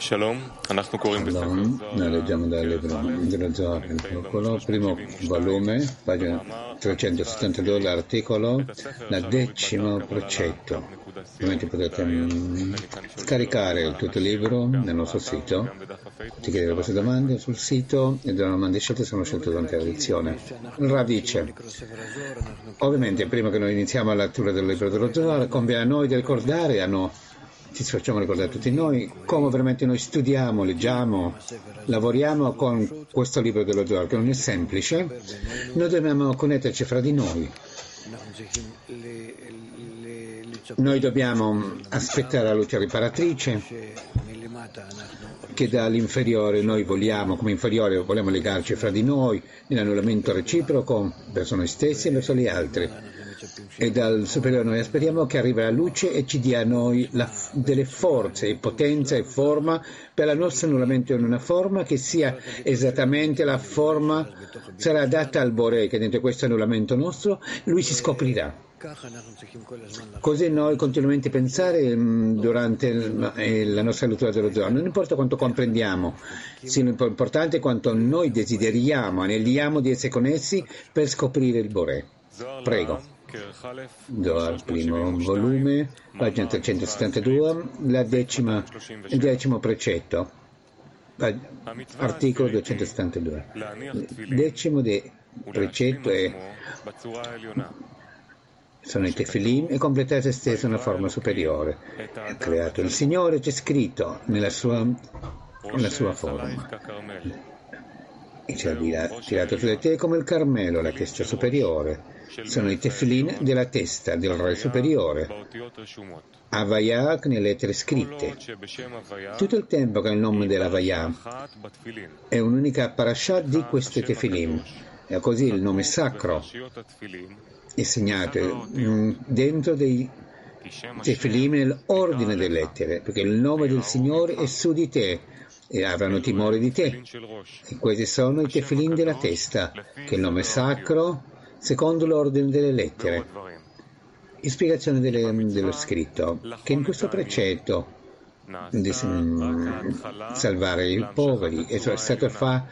Shalom, noi leggiamo dal libro dello Zohar, il popolo, primo volume, pagina 372, l'articolo, la decimo precetto. Ovviamente potete mm, scaricare tutto il libro nel nostro sito, ti chiedere le vostre domande sul sito e le domande scelte sono scelte durante la lezione. Il Rav dice, ovviamente prima che noi iniziamo la lettura del libro dello Zohar, conviene a noi di ricordare a noi facciamo ricordare a tutti noi come veramente noi studiamo, leggiamo, lavoriamo con questo libro dello Zohar che non è semplice, noi dobbiamo connetterci fra di noi. Noi dobbiamo aspettare la luce riparatrice che dall'inferiore noi vogliamo, come inferiore vogliamo legarci fra di noi nell'annullamento reciproco verso noi stessi e verso gli altri e dal superiore noi aspettiamo che arrivi la luce e ci dia a noi la, delle forze e potenza e forma per la nostra annullamento in una forma che sia esattamente la forma sarà adatta al Bore che dentro questo annullamento nostro lui si scoprirà. Così noi continuamente pensare mm, durante la nostra lettura dello giorno, non importa quanto comprendiamo, sia importante quanto noi desideriamo, aneliamo di essere connessi per scoprire il Bore. Prego do al primo volume, pagina 372, la decima, il decimo precetto, articolo 272. Il decimo de precetto è sono i tefilim e completare se stesso una forma superiore. Ha creato il Signore, c'è scritto nella sua, nella sua forma. E ci ha tirato su di te come il Carmelo, la testa superiore sono i tefilin della testa del re superiore, Avaya nelle lettere scritte. Tutto il tempo che il nome dell'Avaya è un'unica parashat di questi tefilin, e così il nome sacro è segnato mm, dentro dei tefilin nell'ordine delle lettere, perché il nome del Signore è su di te e avranno timore di te. E questi sono i tefilin della testa, che è il nome sacro secondo l'ordine delle lettere. In. Spiegazione delle, dello scritto, che in questo precetto di salvare i poveri. è stato fatto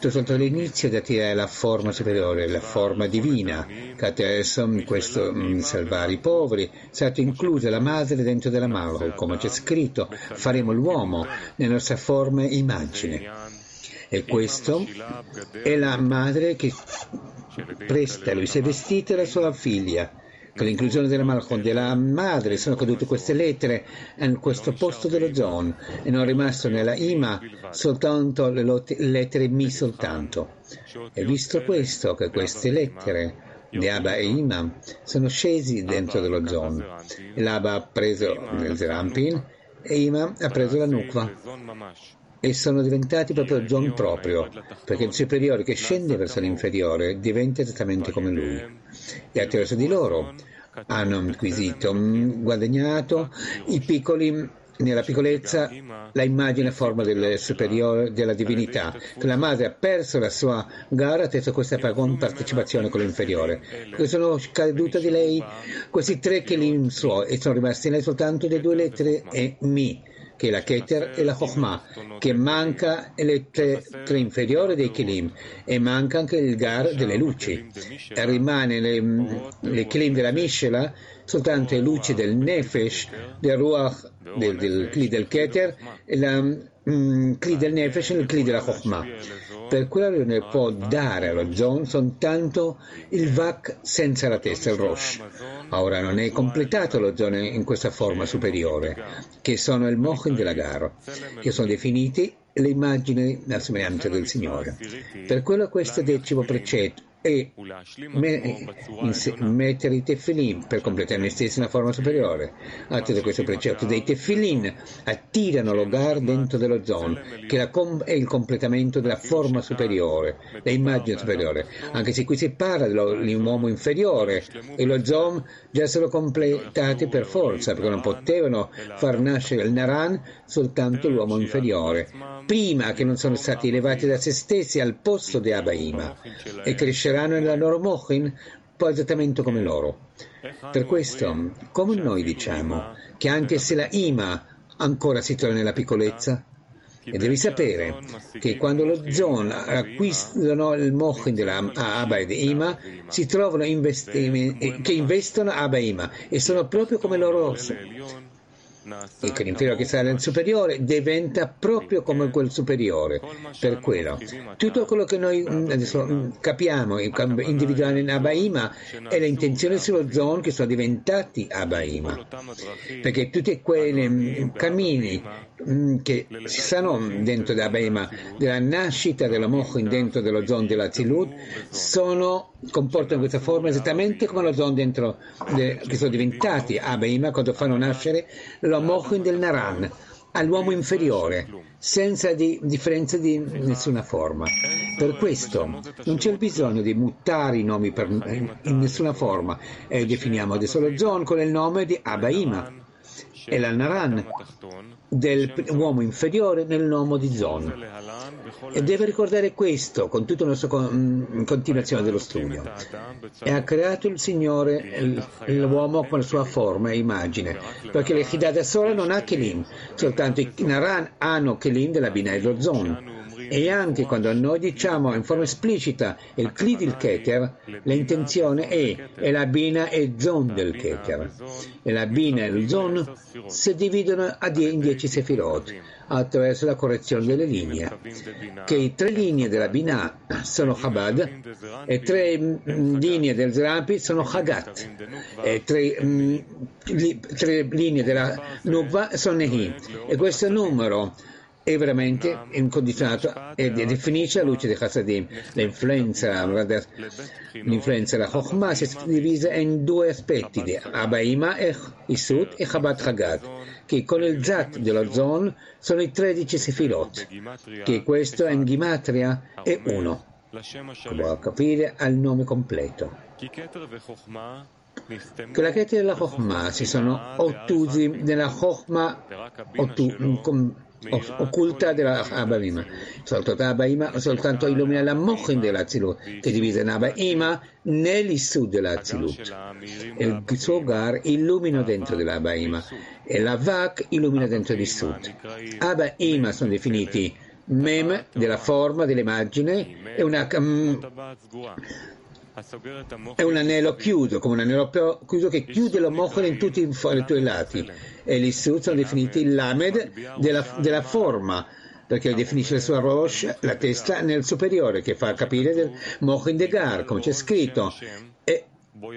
soltanto l'inizio di attirare la forma superiore, la forma divina, che attraverso questo salvare i poveri. È stata inclusa la madre dentro della madre, come c'è scritto, faremo l'uomo nella nostra forma e immagine. E questo è la madre che presta lui si è vestita la sua figlia. Con l'inclusione della Malchon della madre sono cadute queste lettere in questo posto dello Zon e non è rimasto nella Ima soltanto le lettere Mi soltanto. E visto questo, che queste lettere di Abba e Ima sono scesi dentro dello Zon, l'Abba ha preso il Zerampin e Ima ha preso la Nukva e sono diventati proprio John proprio, perché il superiore che scende verso l'inferiore diventa esattamente come lui. E attraverso di loro hanno acquisito, mm, guadagnato i piccoli nella piccolezza la immagine forma del superiore della divinità, che la madre ha perso la sua gara attraverso questa partecipazione con l'inferiore, perché sono cadute di lei questi tre kelim suoi e sono rimasti lei soltanto le due lettere e mi che è la Keter e la Chokhmah, che manca le tre, tre inferiori dei Kilim e manca anche il Gar delle luci. E rimane le, le Kilim della Mishela soltanto le luci del Nefesh, del Ruach, del, del Kli del Keter e la mm, Kli del Nefesh e il Kli della Chokhmah. Per quello che ne può dare allo Zon soltanto il Vak senza la testa, il Rosh. Ora non è completato lo Zon in questa forma superiore, che sono il Mochin della gara, che sono definiti le immagini a somiglianza del Signore. Per quello questo decimo precetto e mettere i tefilin per completare me stessi una forma superiore. Atteso questo precetto dei tefilin attirano l'ogar dentro dello zon, che è il completamento della forma superiore, l'immagine superiore. Anche se qui si parla di un uomo inferiore e lo zon già sono completati per forza, perché non potevano far nascere il Naran soltanto l'uomo inferiore, prima che non sono stati elevati da se stessi al posto di Abaima e cresceranno cresceranno nella loro mochin poi esattamente come loro. Per questo, come noi diciamo che anche se la Ima ancora si trova nella piccolezza, E devi sapere che quando lo Zon acquistano il Mochin della Abba ed Ima, si trovano investi- che investono Abba e Ima e sono proprio come loro e che l'inferiore che sta nel superiore diventa proprio come quel superiore. Per quello, tutto quello che noi mm, adesso mm, capiamo, individuare in Abaima, è l'intenzione sullo zon che sono diventati Abaima. Perché tutti quei mm, cammini che si stanno dentro dell'Abaima, della nascita della Mochin dentro dello zon della Zilut, sono, comportano questa forma esattamente come lo zon dentro, de, che sono diventati Abaima quando fanno nascere lo Mochin del Naran, all'uomo inferiore, senza di differenza di nessuna forma. Per questo non c'è il bisogno di mutare i nomi per, in nessuna forma. e definiamo adesso lo Zon con il nome di Abaima e la Naran dell'uomo inferiore nel nome di Zon. E deve ricordare questo con tutta la sua con, continuazione dello studio. E ha creato il Signore l'uomo con la sua forma e immagine, perché l'Echidà da sola non ha Kelim, soltanto i Naran hanno Kelim della Bina e lo Zon. E anche quando noi diciamo in forma esplicita il Kli del Keter, l'intenzione è, è la Bina e Zon del Keter. E la Bina e il Zon si dividono in dieci Sefirot attraverso la correzione delle linee, che tre linee della Binah sono Chabad e tre mm, linee del Zerapi sono Hagat e tre, mm, tre linee della Nubba sono Nehi. E questo numero è veramente incondizionato e definisce la luce di Chassadim. L'influenza, l'influenza della Chokhmah si è divisa in due aspetti, di Abaima e Isut e Chabad Chagat, che con il Zat dello Zon sono i 13 Sefilot, che questo in Gimatria è uno. Come a capire al nome completo. Che la Keter e la Chokhmah si sono ottusi nella Chokhmah ottu, occulta della Abaima. Soltanto Abaima soltanto illumina la Mochin della Zilut, che divisa in Abaima nell'Issud della Zilut. Il suo Gar illumina dentro dell'Abaima e la Vak illumina dentro l'Issud. Abaima sono definiti mem della forma dell'immagine. E una um, è un anello chiuso, come un anello chiuso che chiude lo mochel in tutti i suoi lati. E gli sud sono definiti il lamed della, della forma, perché definisce la sua roche, la testa nel superiore, che fa capire del Mochen de Gar, come c'è scritto. E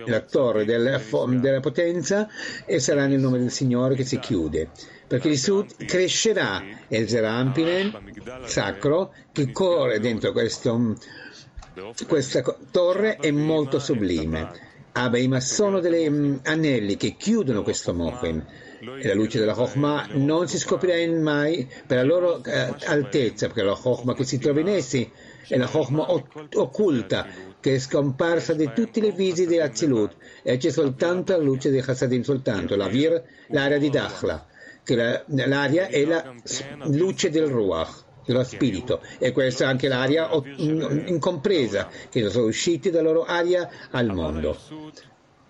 la torre della, della, potenza e sarà nel nome del Signore che si chiude. Perché il sud crescerà e il Zerampine sacro che corre dentro questo questa torre è molto sublime. Ah beh, ma sono degli mm, anelli che chiudono questo Mochen e la luce della Chokhmah non si scoprirà mai per la loro eh, altezza, perché la Chokhmah che si trova in essi è la Chokhmah occulta che è scomparsa di tutti i visi di Azilut e c'è soltanto la luce di Chassadim, soltanto la vir, l'area di Dakhla, che la, l'aria è la luce del Ruach dello spirito e questa è anche l'aria incompresa che sono usciti dalla loro aria al mondo.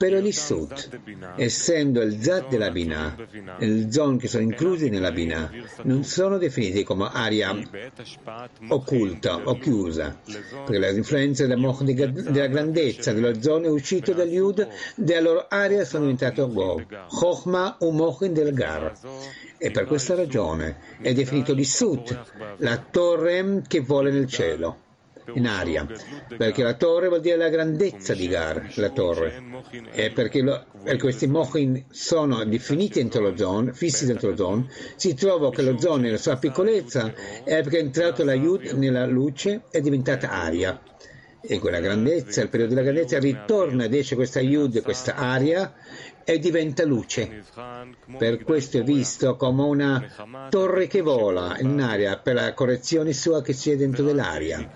Però l'Issut, essendo il Zat della Binah, il Zon che sono inclusi nella Binah, non sono definiti come aria occulta o chiusa, perché l'influenza della grandezza dello Zon è uscito dal Yud, della loro aria sono diventato Gog, Chochma u Mochin del Gar. E per questa ragione è definito l'Issut, la torre che vola nel cielo in aria, perché la torre vuol dire la grandezza di Gar, la torre, e perché, lo, perché questi mochin sono definiti dentro lo zone, fissi dentro lo zone, si trova che lo zone nella sua piccolezza è perché è entrato la Yud nella luce è diventata aria. E quella grandezza, il periodo della grandezza, ritorna ed esce questa Yud, questa aria, e diventa luce. Per questo è visto come una torre che vola in aria per la correzione sua che c'è dentro dell'aria.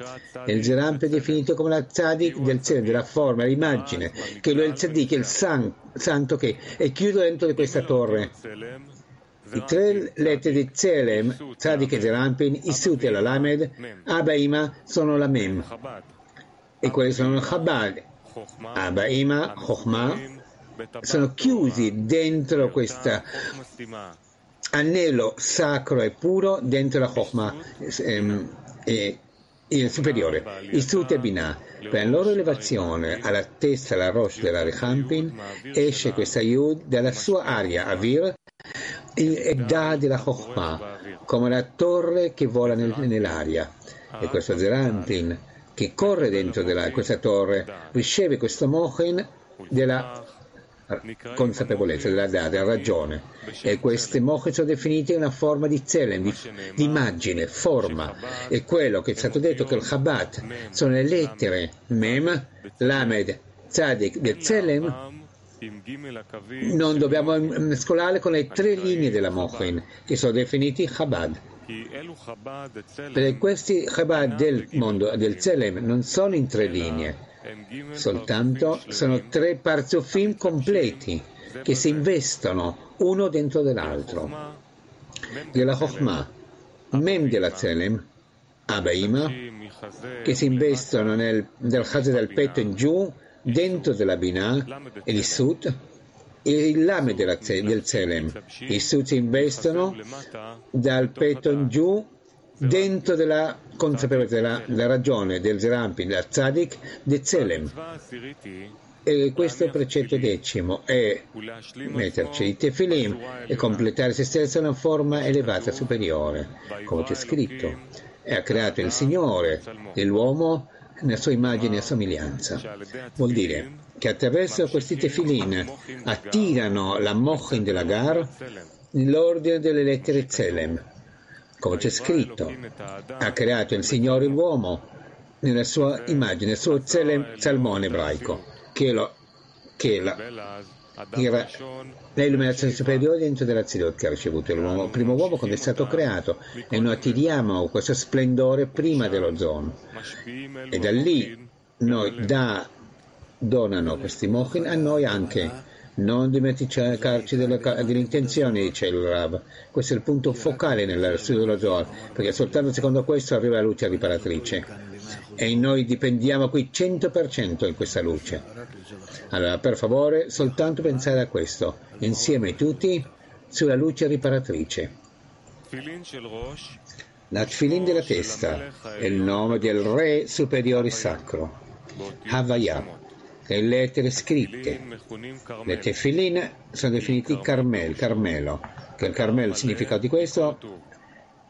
Il Geramp è definito come la tzadik del cielo, della forma, l'immagine, che lui è il tzadik, il san, santo che è chiuso dentro di questa torre. I tre lettere di Tselem, Tzadik e Zerampin, Isut e la Lamed, Abaima sono la Mem. E quelli sono il Chabad, Abaima, Chokhmah, sono chiusi dentro questa anello sacro e puro dentro la Chokhmah ehm, e il superiore, Istut e Binah. Per la loro elevazione alla testa, la Rosh della Rechampin, esce questa Yud dalla sua aria, Avir, il Da della Chokhmah, come la torre che vola nel, nell'aria. E questo Zerampin, che corre dentro della, questa torre, riceve questo Mochen della consapevolezza, della, della ragione. E queste moche sono definite in una forma di zelem, di, di, immagine, forma. E quello che è stato detto che il Chabad sono le lettere Mem, Lamed, Tzadik del zelem, non dobbiamo mescolare con le tre linee della Mochin, che sono definiti Chabad. Perché questi Chabad del mondo, del Zelem, non sono in tre linee, soltanto sono tre parzufim completi che si investono uno dentro dell'altro. Della Chokhmah, Mem della Zelem, Abaima, che si investono nel, nel Chazé del petto in giù, dentro della Binah, e il Sud, e il lame della, del Zelem. I Sud si investono dal petto in giù dentro della consapevolezza della, della ragione del Zerampin, del Tzadik, del Zelem. E questo è il precetto decimo, è metterci i tefilim e completare se stesso in una forma elevata superiore, come c'è scritto. E ha creato il Signore e l'uomo nella sua immagine e somiglianza. Vuol dire che attraverso questi tefilin attirano la mochin della gar nell'ordine delle lettere Zelem come c'è scritto, ha creato il Signore l'uomo nella sua immagine, nel suo salmone ebraico, che, lo, che la, era l'illuminazione superiore dentro della Zidot che ha ricevuto l'uomo, il primo uomo quando è stato creato e noi attiriamo questo splendore prima dell'ozono. E da lì noi da, donano questi mochin a noi anche non dimenticarci delle intenzioni, dice il Rav. Questo è il punto focale nella studio dello Zohar, perché soltanto secondo questo arriva la luce riparatrice. E noi dipendiamo qui 100% in questa luce. Allora, per favore, soltanto pensare a questo, insieme tutti, sulla luce riparatrice. La tfilin della testa è il nome del Re superiore sacro, Havaya le lettere scritte. Le tefillin sono definiti Carmel, Carmelo, che il Carmelo, il significato di questo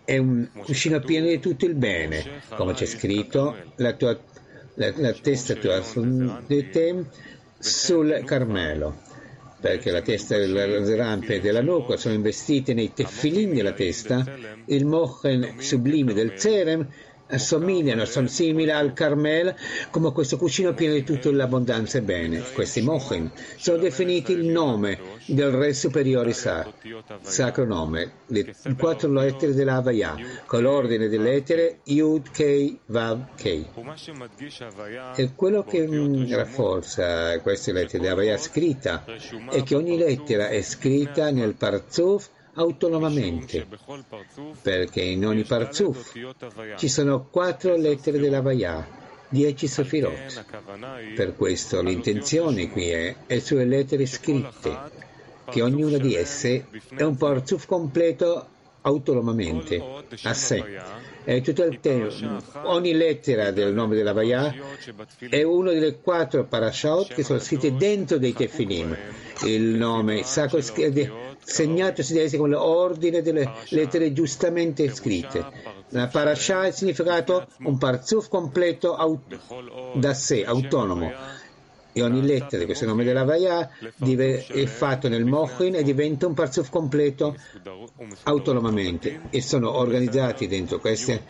è un cuscino pieno di tutto il bene, come c'è scritto, la, tua, la, la testa tua di te sul Carmelo, perché la testa delle rampe e della nuca sono investite nei tefillin della testa, il mochen sublime del Zerem assomigliano, sono simili al Carmel come questo cuscino pieno di tutta l'abbondanza e bene. Questi Mochen sono definiti il nome del Re Superiore Sa, sacro nome, le quattro lettere dell'Avaya, con l'ordine delle lettere Yud, Kei, Vav, Kei. E quello che mm, rafforza queste lettere dell'Avaya scritta è che ogni lettera è scritta nel Parzuf autonomamente, perché in ogni parzuf ci sono quattro lettere della Vaya, dieci sofirot. Per questo l'intenzione qui è, è sulle lettere scritte, che ognuna di esse è un parzuf completo autonomamente, a sé. E tutto il tempo, ogni lettera del nome della Vaya è una delle quattro parashot che sono scritte dentro dei tefilim. Il nome sacro segnato si deve con l'ordine delle lettere giustamente scritte. La parasha ha il significato un parzuf completo aut- da sé, autonomo. E ogni lettera di questo nome della Vaya è fatto nel Mochin e diventa un parzuf completo autonomamente. E sono organizzati dentro queste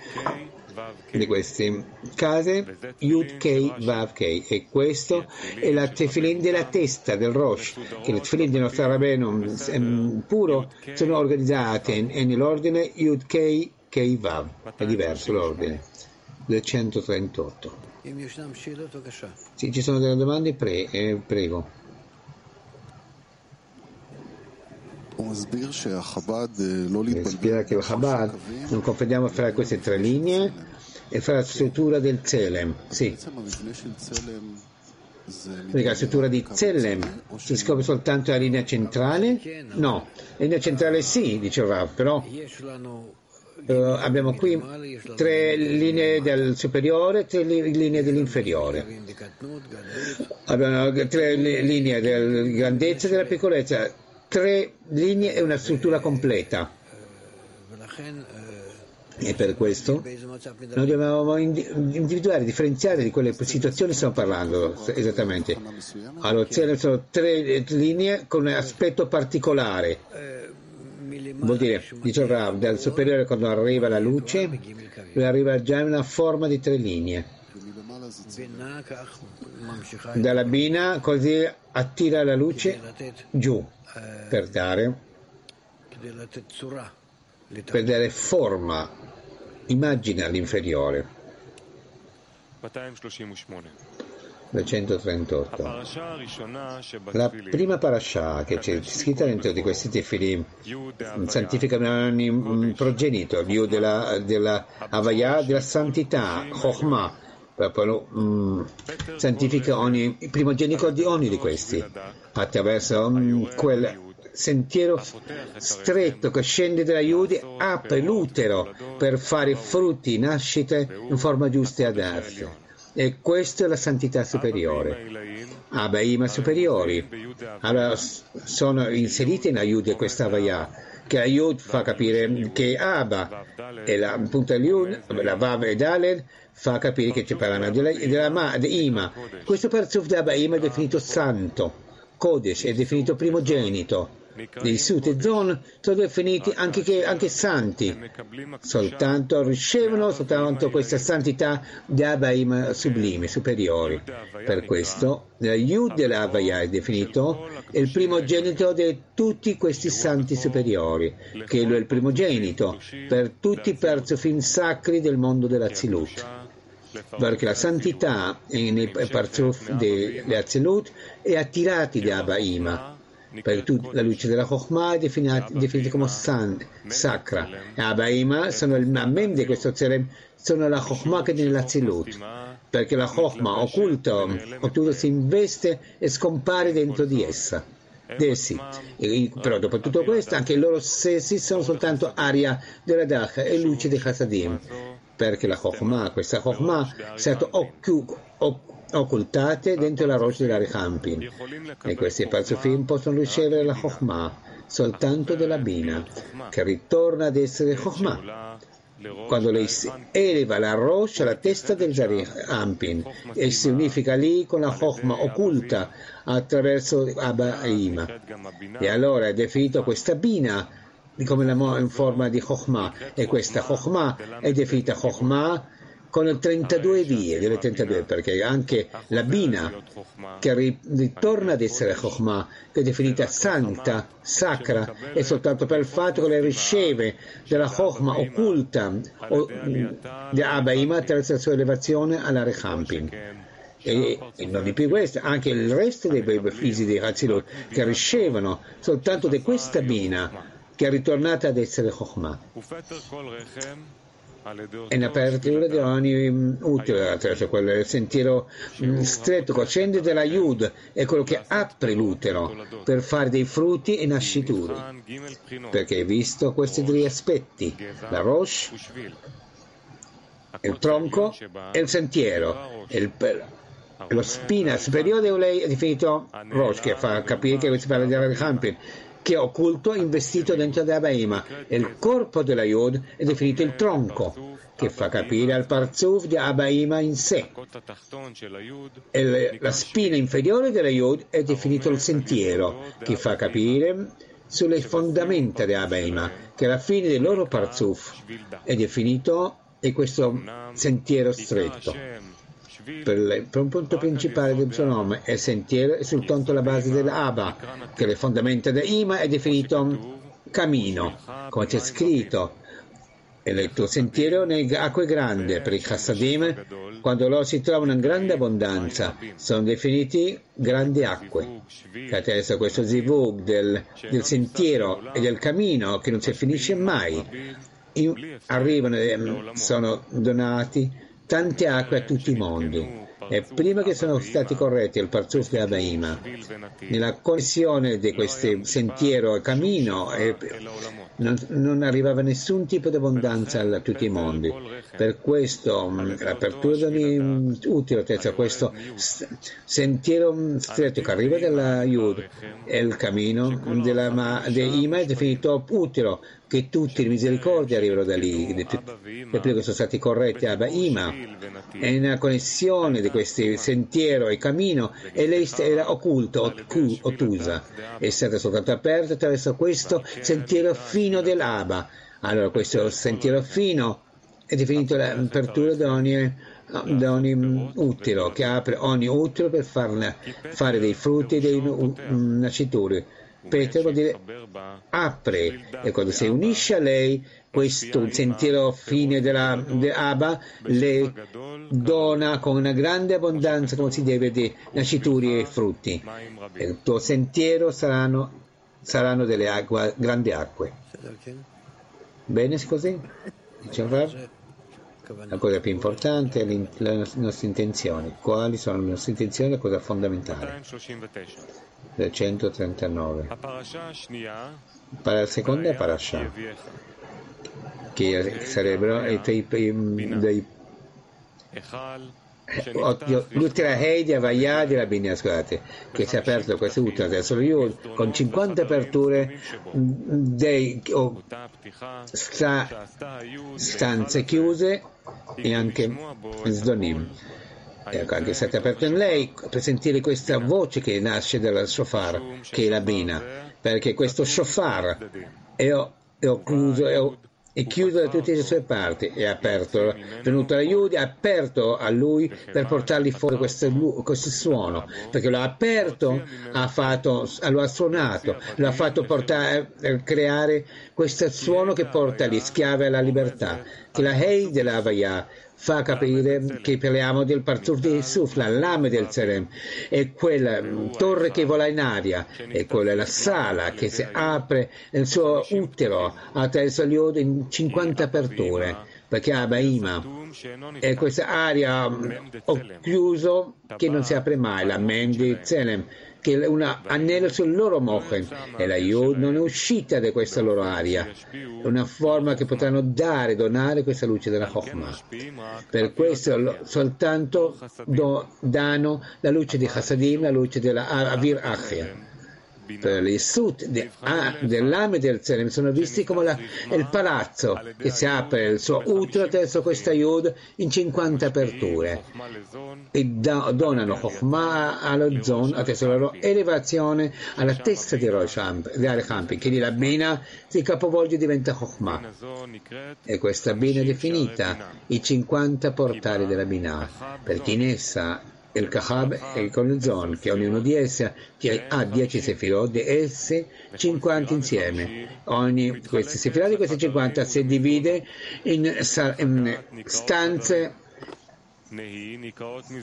di queste case Yud Kei Vav Kei e questo è la tefilin della testa del Rosh che le tefilin del nostro rabbino puro sono organizzate nell'ordine Yud Kei Kei Vav. È diverso l'ordine. Del 138 sì, ci sono delle domande? Pre, eh, prego spiega che il Chabad non confondiamo fra queste tre linee e fra la struttura del Zelem. Sì. La struttura di Zellem si scopre soltanto la linea centrale? No, la linea centrale sì, dice Rav, però Uh, abbiamo qui tre linee del superiore e tre linee dell'inferiore. Abbiamo tre linee della grandezza e della piccolezza, tre linee e una struttura completa. E per questo noi dobbiamo individuare, differenziare di quelle situazioni che stiamo parlando esattamente. Allora, sono tre linee con un aspetto particolare vuol dire, dice Rav, dal superiore quando arriva la luce, arriva già in una forma di tre linee. Dalla bina così attira la luce giù per dare, per dare forma, immagine all'inferiore. 238. La prima parasha che c'è scritta dentro di questi tefilim santifica ogni progenito, Dio della, della Havaya, della santità, Chokhmah, mm, santifica ogni primogenito di ogni di questi attraverso um, quel sentiero stretto che scende dalla Yudi apre l'utero per fare frutti, nascite in forma giusta e adatta. E questa è la santità superiore. Abaima superiori. Allora sono inserite in Ayud questa Avaya, che Ayud fa capire che Abba e la appunto Ayud, la Vav e Dalel fa capire che ci parlano della, della ma, di Ima. Questo parzuf di Abaima è definito santo, Kodesh, è definito primogenito dei Sut e Zon sono definiti anche, che, anche, santi, soltanto ricevono soltanto questa santità di Abaim sublimi, superiori. Per questo Yud dell'Avaya è definito il primogenito di tutti questi santi superiori, che è il primogenito per tutti i perzofim sacri del mondo della Zilut perché la santità nei parzuf dell'Azilut è attirati da Abaima per tutti la luce della Chokhmah è definita, definita come san, sacra. E Abaima sono il Mamem di questo Zerem, sono la Chokhmah che è nella Zilut, perché la Chokhmah occulta, occulta si investe e scompare dentro di essa. Essi. E, però dopo tutto questo anche loro stessi sono soltanto aria della Dach e luce di Chassadim perché la Chokhmah, questa Chokhmah è stata occulta occultate dentro la roccia della Rechampin e questi parzufim possono ricevere la Chokhmah soltanto della Bina che ritorna ad essere Chokhmah. Quando lei eleva la roccia alla testa del Zari Ampin e si unifica lì con la Chokhmah occulta attraverso Abba e allora è definito questa Bina come la in forma di Chokhmah. E questa Chokhmah è definita Chokhmah con 32 vie, delle 32, perché anche la Bina, che ritorna ad essere Chokhmah, che è definita santa, sacra, è soltanto per il fatto che lei riceve della Chokhmah occulta o, di Abaima attraverso la sua elevazione alla Rechampin. E, non di più questo, anche il resto dei figli di Hatzilot che ricevono soltanto di questa Bina che è ritornata ad essere Chokhmah in apertura di ogni mm, utile attraverso quel sentiero mm, stretto che scende della Yud è quello che apre l'utero per fare dei frutti e nasciture perché hai visto questi tre aspetti? La Rosh il tronco e il sentiero. Il, lo spina superiore lei è definito Rosh che fa capire che si parla di Al-Hampin che è occulto investito dentro la Baima e il corpo della Yod è definito il tronco che fa capire al Parzuf di Abaima in sé. E la spina inferiore della Yod è definito il sentiero che fa capire sulle fondamenta di Abaima che alla fine del loro Parzuf. È definito e questo sentiero stretto per, le, per, un punto principale del suo nome è sentiero e soltanto la base dell'Aba, che le fondamenta dell'Ima è definito cammino, come c'è scritto. E il tuo sentiero nelle acque grandi, per i Chassadim, quando loro si trovano in grande abbondanza, sono definiti grandi acque. Attraverso questo zivug del, del sentiero e del cammino che non si finisce mai, arrivano, sono donati tante acque a tutti i mondi. e prima che sono stati corretti il Parzuf e Abaima, nella connessione di questo sentiero e cammino, non, non, arrivava nessun tipo di abbondanza a tutti i mondi. Per questo l'apertura di ogni utile, questo sentiero stretto che arriva dalla Yud e il cammino della de Ima è definito utile, che tutti le misericordie arrivano da lì, le che sono stati corretti a Ima, è una connessione di questo sentiero e cammino e lei era occulta, ottusa, è stata soltanto aperta attraverso questo sentiero fino dell'Aba. Allora questo sentiero fino è definito l'apertura di ogni, di ogni utilo, che apre ogni utilo per farne, fare dei frutti e dei nascituri Peter vuol dire apre e quando si unisce a lei questo sentiero fine della, dell'Aba le dona con una grande abbondanza come si deve di nascituri e frutti. E il tuo sentiero saranno, saranno delle acque, grandi acque. Bene così? la cosa più importante è le nostre intenzioni quali sono le nostre intenzioni? La cosa fondamentale del 139. Per la seconda parasha, che sarebbero i tuoi dei l'ultima Hei di Avaya di Rabbini, scusate, che si è aperto questo ultimo adesso. Yud con 50 aperture dei oh, sta, stanze chiuse e anche Zdonim ecco, anche state aperte in lei per sentire questa voce che nasce dal shofar, che è la bina, perché questo shofar è, è occluso, è, è chiuso da tutte le sue parti, è aperto, è venuto l'aiuto, è aperto a lui per portargli fuori questo, questo suono, perché l'ha aperto, ha fatto, lo ha suonato, lo ha fatto portare, eh, creare questo suono che porta gli schiavi alla libertà, che la Hei della Havaya fa capire che parliamo del Parzuf di Yusuf, la lame del Serem, è quella torre che vola in aria, è quella la sala che si apre nel suo utero attraverso gli odi in 50 aperture, perché Abaima è questa aria chiuso che non si apre mai, la Mendi Zelem, che è un anello sul loro mochen e la Yud non è uscita da questa loro aria. È una forma che potranno dare, donare questa luce della Chokhmah. Per questo soltanto do, danno la luce di Hasadim, la luce della Avir Achia per sut de, ah, dell'ame del Zelem sono visti come la, il palazzo che si apre il suo utero attraverso questa Yud in 50 aperture. E da, donano Chokhmah allo Zon attraverso la loro elevazione alla testa di Archampi che la Bina si capovolge e diventa Chokhmah e questa Bina è definita i 50 portali della Bina perché in essa il Kahab e il Konzon, che ognuno di esse ha 10 sefirot, di esse 50 insieme. Ogni queste sefirot di queste 50 si divide in, in stanze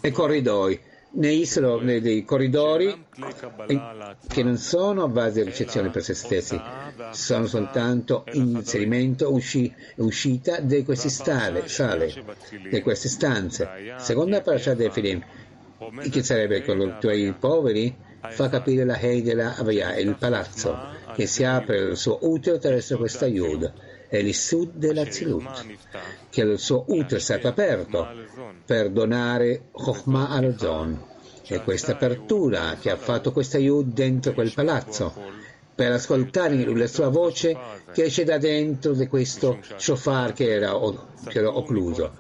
e corridoi. Ne sono dei corridori che non sono base di ricezione per se stessi, sono soltanto inserimento e uscita di queste sale, di queste stanze. Seconda parasha dei Filim, che sarebbe con i poveri, fa capire la Hei della Avaya, il palazzo, che si apre il suo utero attraverso questa Yud, e il Sud della Zilut, che il suo utero è stato aperto per donare Chokhmah allo Zon. E questa apertura che ha fatto questa Yud dentro quel palazzo, per ascoltare la sua voce che esce da dentro di questo shofar che era, che era occluso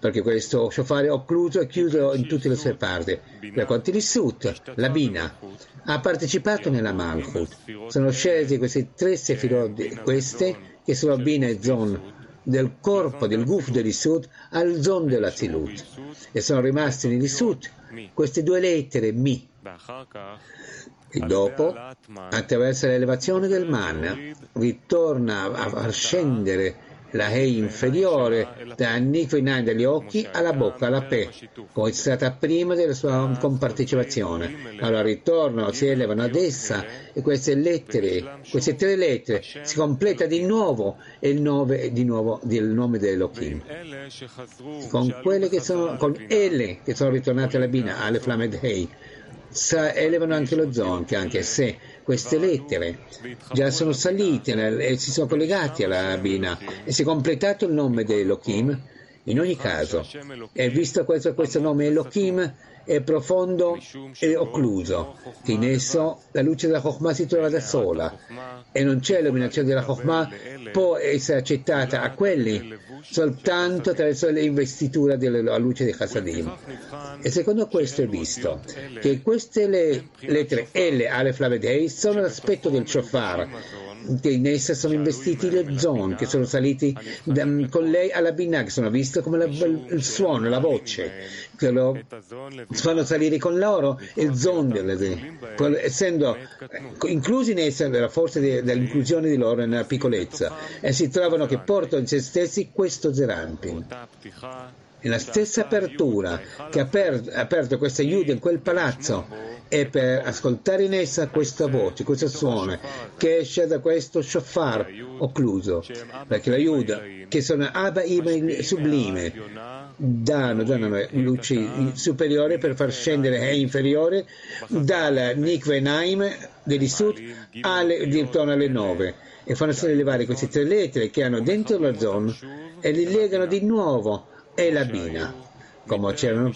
perché questo shofar è occluso e chiuso in tutte le sue parti. Per quanto di Sut, la Bina, ha partecipato nella Malchut. Sono scesi questi tre sefirot, queste che sono Bina e Zon, del corpo del Guf dell'Isut al Zon della Zilut. E sono rimasti nell'Isut queste due lettere Mi. E dopo, attraverso l'elevazione del man, ritorna a scendere la Hei inferiore da Nikvenain dagli occhi alla bocca, alla Pe, come è stata prima della sua compartecipazione. Allora ritornano, si elevano ad essa e queste lettere, queste tre lettere, si completa di nuovo il nome, di nuovo, del nome dell'Elohim. Con quelle che sono, con elle che sono ritornate alla Bina, alle Flamed Hei, elevano anche lo Zonk, anche se queste lettere già sono salite e si sono collegate alla Bina e si è completato il nome di Elohim. In ogni caso, è visto questo, questo nome Elohim è profondo e occluso, in esso la luce della Chokhmah si trova da sola e non c'è l'illuminazione della Chokhmah, può essere accettata a quelli soltanto attraverso l'investitura della luce di Chassadim. E secondo questo è visto che queste le lettere L, Aleph, Lamed, Hei sono l'aspetto del shofar, che in essa sono investiti le zon che sono saliti da, con lei alla Binah, che sono viste come la, il suono, la voce, lo fanno salire con loro il zon, essendo inclusi in essa la forza dell'inclusione di loro nella piccolezza, e si trovano che portano in se stessi questo Zerampin. E la stessa apertura che ha aperto, questa Yud in quel palazzo è per ascoltare in essa questa voce, questo suono che esce da questo shofar occluso, perché la Yud, che sono Abba Ibn sublime, danno, danno luci superiori per far scendere e inferiore dal Nikve Naim degli Sud alle, intorno alle nove. E fanno sollevare queste tre lettere che hanno dentro la zona e li legano di nuovo. E la Bina, come c'erano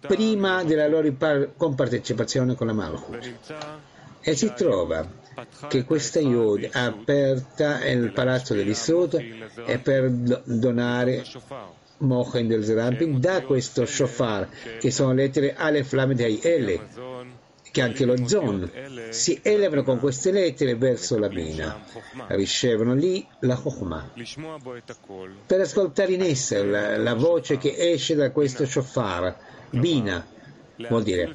prima della loro compartecipazione con la Malchut. E si trova che questa Yud aperta nel palazzo dell'Isud è per donare Mochen del Zerampin da questo shofar, che sono lettere Aleph Lamed Ele, che anche lo Zon si elevano con queste lettere verso la Bina, ricevono lì la Chokhmah. Per ascoltare in essa la, la voce che esce da questo shofar, Bina, vuol dire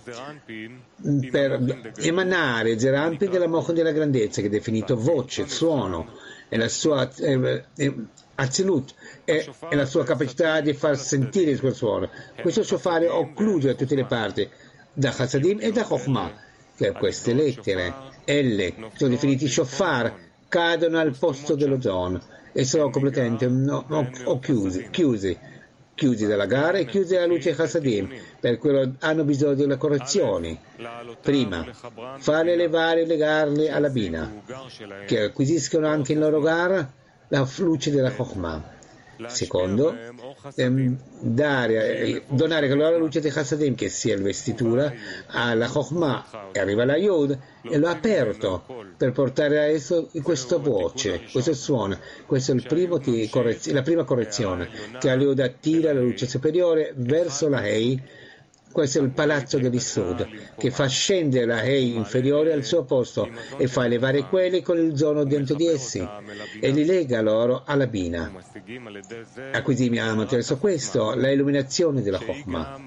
per emanare Zerampin della Mocha della grandezza, che è definito voce, suono, e la sua eh, eh, Azilut e, e, la sua capacità di far sentire il suo suono. Questo shofar è occluso da tutte le parti da Chassadim e da Chokhmah, che queste lettere, L, sono definiti shofar, cadono al posto dello zon e sono completamente no, no, o chiusi, chiusi, chiusi dalla gara e chiusi alla luce Chassadim, per quello hanno bisogno delle correzioni. Prima, farle elevare e legarle alla bina, che acquisiscono anche in loro gara la luce della Chokhmah. Secondo, ehm, dare, eh, donare con la luce di Chassadim, che sia il vestitura, alla Chokhmah, e arriva la Yod, e l'ha aperto per portare a esso questa voce, questo suono. Questa è correz- la prima correzione, che la Yod attira la luce superiore verso la Hei, questo è il palazzo dell'Issud, che fa scendere la Hei inferiore al suo posto e fa elevare quelli con il zono dentro di essi e li lega loro alla Bina. Acquisimiamo attraverso questo la illuminazione della Chokhmah,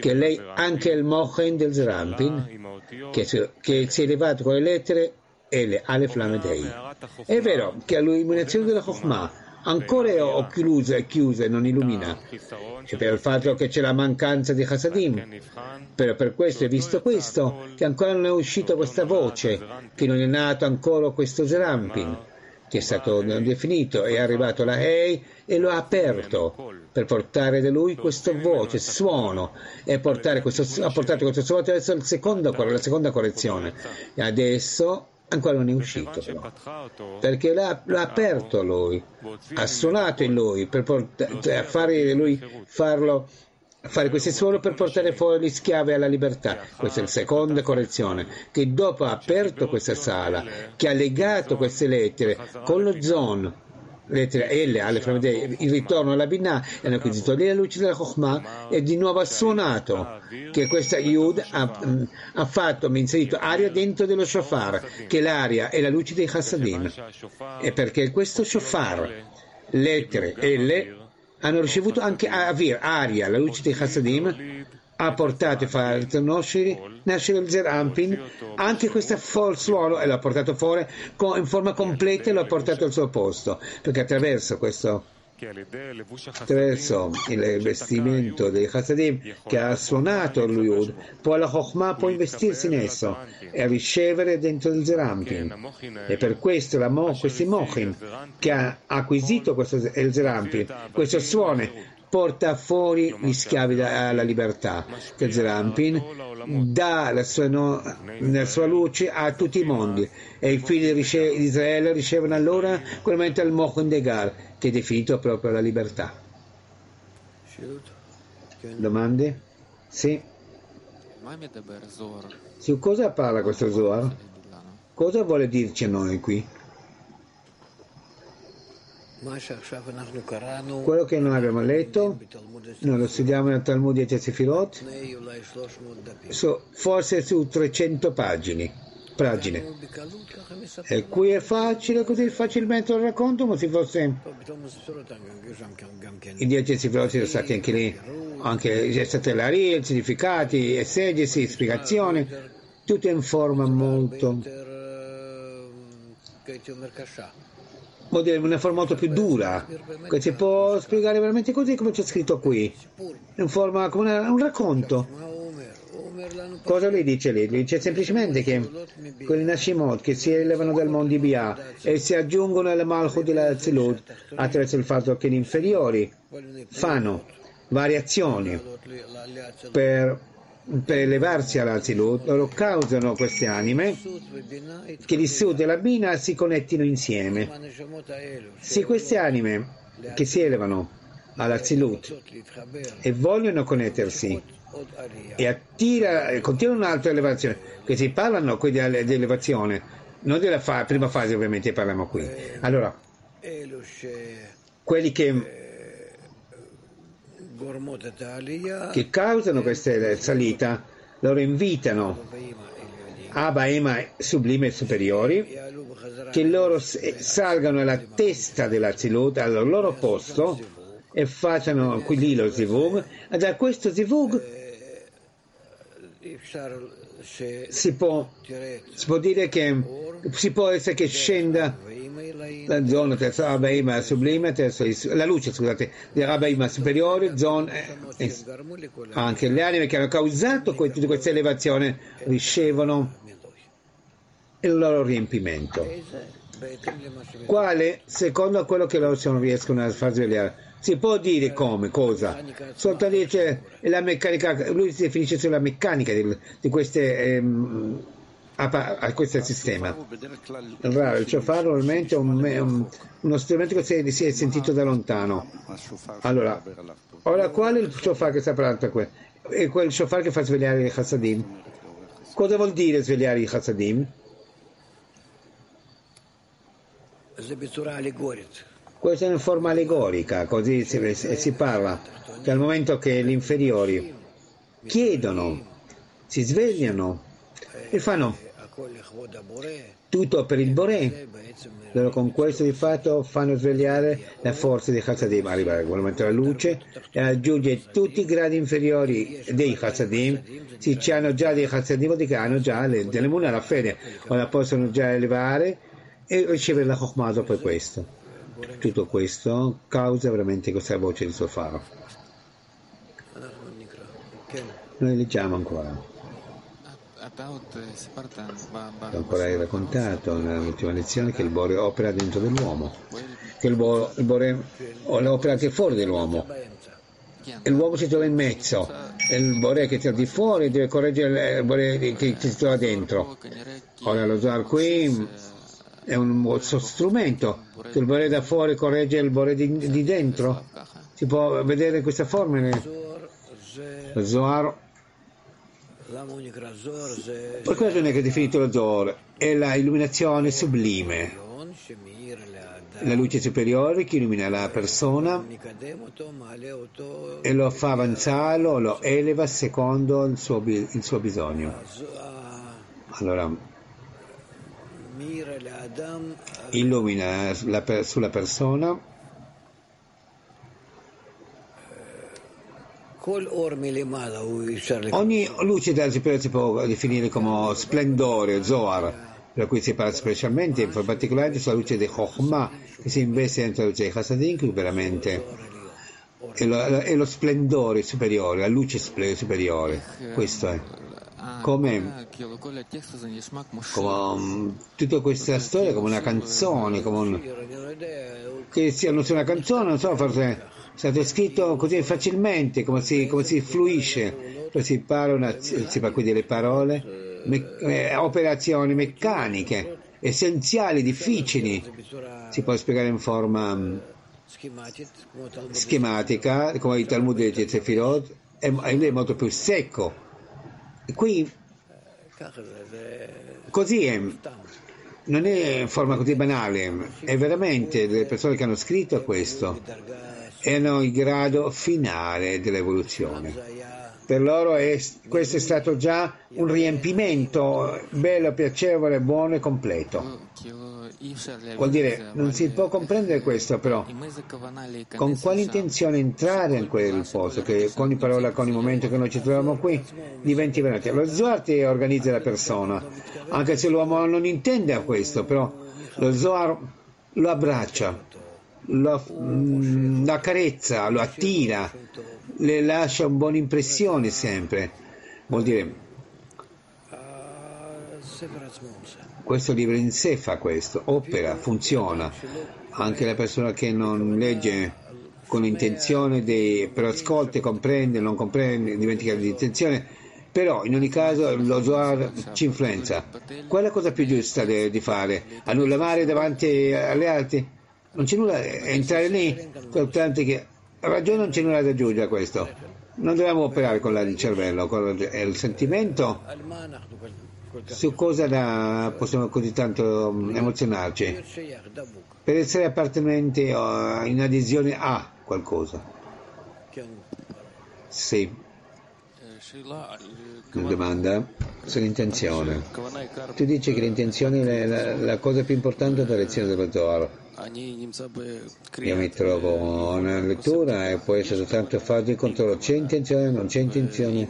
che lei anche il Mochen del Zerampin, che, che si è elevato con le lettere e le alle flamme Dei. È vero che l'illuminazione della Chokhmah ancora è chiusa e chiusa e non illumina. E per il fatto che c'è la mancanza di Hasadim. Però per questo è visto questo che ancora non è uscita questa voce, che non è nato ancora questo Zerampin, che è stato definito, è arrivato la Hei e lo ha aperto per portare da lui questa voce, suono, e questo, ha portato questo suono attraverso la seconda correzione. E adesso ancora non è uscito però, perché l'ha, l'ha aperto lui, ha suonato in lui per portare, cioè, fare lui farlo fare questi suoni per portare fuori gli schiavi alla libertà. Questa è la seconda correzione, che dopo ha aperto questa sala, che ha legato queste lettere con lo zon lettere L alle Framedei, il ritorno alla Binah e hanno acquisito lì la luce della Chokhmah e di nuovo ha suonato che questa Yud ha, ha fatto, ha inserito aria dentro dello shofar, che l'aria è la luce dei Chassadim. E perché questo shofar, lettere L, hanno ricevuto anche aria, la luce dei Chassadim, ha portato a far nascere, il Zerampin, anche questo suono e l'ha portato fuori in forma completa e l'ha portato al suo posto, perché attraverso questo attraverso il vestimento dei Chassadim che ha suonato lui, poi la Chokhmah può investirsi in esso e ricevere dentro il Zerampin. E per questo mo, questi Mochin che ha acquisito questo Zerampin, questo suono porta fuori gli schiavi dalla libertà. Che Zerampin dà la sua, no, la sua, luce a tutti i mondi e i figli di Israele ricevono allora quel momento il Mochin Degar che è definito proprio la libertà. Domande? Sì. Su cosa parla questo Zohar? Cosa vuole dirci a noi qui? Quello che noi abbiamo letto, noi lo studiamo nel Talmud di Sefirot, so, forse su 300 pagine pagine. E qui è facile, così facilmente lo racconto come se fosse... I dieci sifroti sono stati anche lì, anche c'è stata la RIA, significati, esegesi, spiegazioni, tutto in forma molto... una forma molto più dura, che si può spiegare veramente così come c'è scritto qui, in forma come una, un racconto. Cosa lui dice lì? Dice semplicemente che quelli Nashimot che si elevano dal mondo di Bia e si aggiungono al Malchut della Zilut attraverso il fatto che gli inferiori fanno variazioni per, per elevarsi alla Zilut, loro causano queste anime che di Sud e la Bina si connettino insieme. Se queste anime che si elevano alla Zilut e vogliono connettersi e attira, continua un'altra elevazione, che si parlano qui di, di elevazione, non della fa, prima fase ovviamente parliamo qui. Allora, quelli che, che causano questa salita, loro invitano Abba Ema sublime e superiori, che loro salgano alla testa della Zilut, al loro posto, e facciano qui lì lo zivug, da questo zivug si può, si può dire che si può essere che scenda la zona terzo Abaima sublime, terzo, la luce scusate, di Abaima superiore, zona, eh, anche le anime che hanno causato tutte queste elevazioni ricevono il loro riempimento. Quale? Secondo quello che loro non riescono a far svegliare si può dire come, cosa? Soltanto dice la meccanica, lui si definisce sulla meccanica di, di queste, ehm, a, a, questo sistema. Raro, il shofar normalmente è un, un, uno strumento che si, si, è sentito da lontano. Allora, ora qual è il shofar che sta parlando qui? È quel shofar che fa svegliare i chassadim. Cosa vuol dire svegliare i chassadim? Questa è una forma allegorica, così si, si parla dal momento che gli inferiori chiedono, si svegliano e fanno tutto per il Boré. Loro con questo di fatto fanno svegliare la forza di Chassadim, arriva regolarmente la luce e aggiunge tutti i gradi inferiori dei Chassadim, si hanno già dei Chassadim che hanno già le, delle muna la fede, o la possono già elevare e ricevere la Chokhmah dopo questo. Tutto questo causa veramente questa voce di Sofaro. Noi leggiamo ancora. Ancora hai raccontato nell'ultima lezione che il Bore opera dentro dell'uomo, che il Bore, il Bore opera anche fuori dell'uomo. E l'uomo si trova in mezzo, e il Bore che sta di fuori deve correggere il Bore che si trova dentro. Ora lo Zohar qui è un suo strumento, che il Bore da fuori corregge il Bore di, di dentro. Si può vedere questa forma nel Zohar. Per non è che è definito lo Zohar, è la illuminazione sublime, la luce superiore che illumina la persona e lo fa avanzare, lo eleva secondo il suo, il suo bisogno. Allora, illumina la, sulla persona ogni luce superiore si può definire come splendore, Zohar, per cui si parla specialmente, in particolare sulla luce di Chokhmah che si investe dentro il Jai Hasadim, veramente è lo, è lo, splendore superiore, la luce superiore. Questo è. Come, come um, tutta questa storia come una canzone, come un, che sia, non sia una canzone, non so, forse stato scritto così facilmente, come si, come si fluisce, si parla, si fa quindi le parole, me, eh, operazioni meccaniche, essenziali, difficili, si può spiegare in forma um, schematica, come il Talmud di Zefirot, è, è molto più secco. E qui così è, non è in forma così banale, è veramente le persone che hanno scritto questo erano il grado finale dell'evoluzione per loro è, questo è stato già un riempimento bello, piacevole, buono e completo. Vuol dire, non si può comprendere questo però, con quale intenzione entrare in quel posto, che con ogni parola, con ogni momento che noi ci troviamo qui, diventi veramente. Lo Zohar ti organizza la persona, anche se l'uomo non intende questo, però lo Zohar lo abbraccia, lo, mm, lo accarezza, lo attira le lascia una buona impressione sempre. Vuol dire, questo libro in sé fa questo, opera, funziona. Anche la persona che non legge con intenzione, di, però ascolta, comprende, non comprende, dimentica l'intenzione, però in ogni caso lo Zohar ci influenza. Qual è la cosa più giusta di, di fare? Annullare davanti alle altre? Non c'è nulla, entrare lì, soltanto che ragione non c'è nulla da aggiungere a questo. Non dobbiamo operare con il cervello, con il sentimento su cosa da, possiamo così tanto mm, emozionarci per essere appartenenti in adesione a qualcosa. Sì. Una domanda sull'intenzione. Tu dici che l'intenzione è la, la cosa più importante della lezione dello Zohar. Io mi trovo nella lettura e può essere soltanto fare di controllo. C'è intenzione, non c'è intenzione?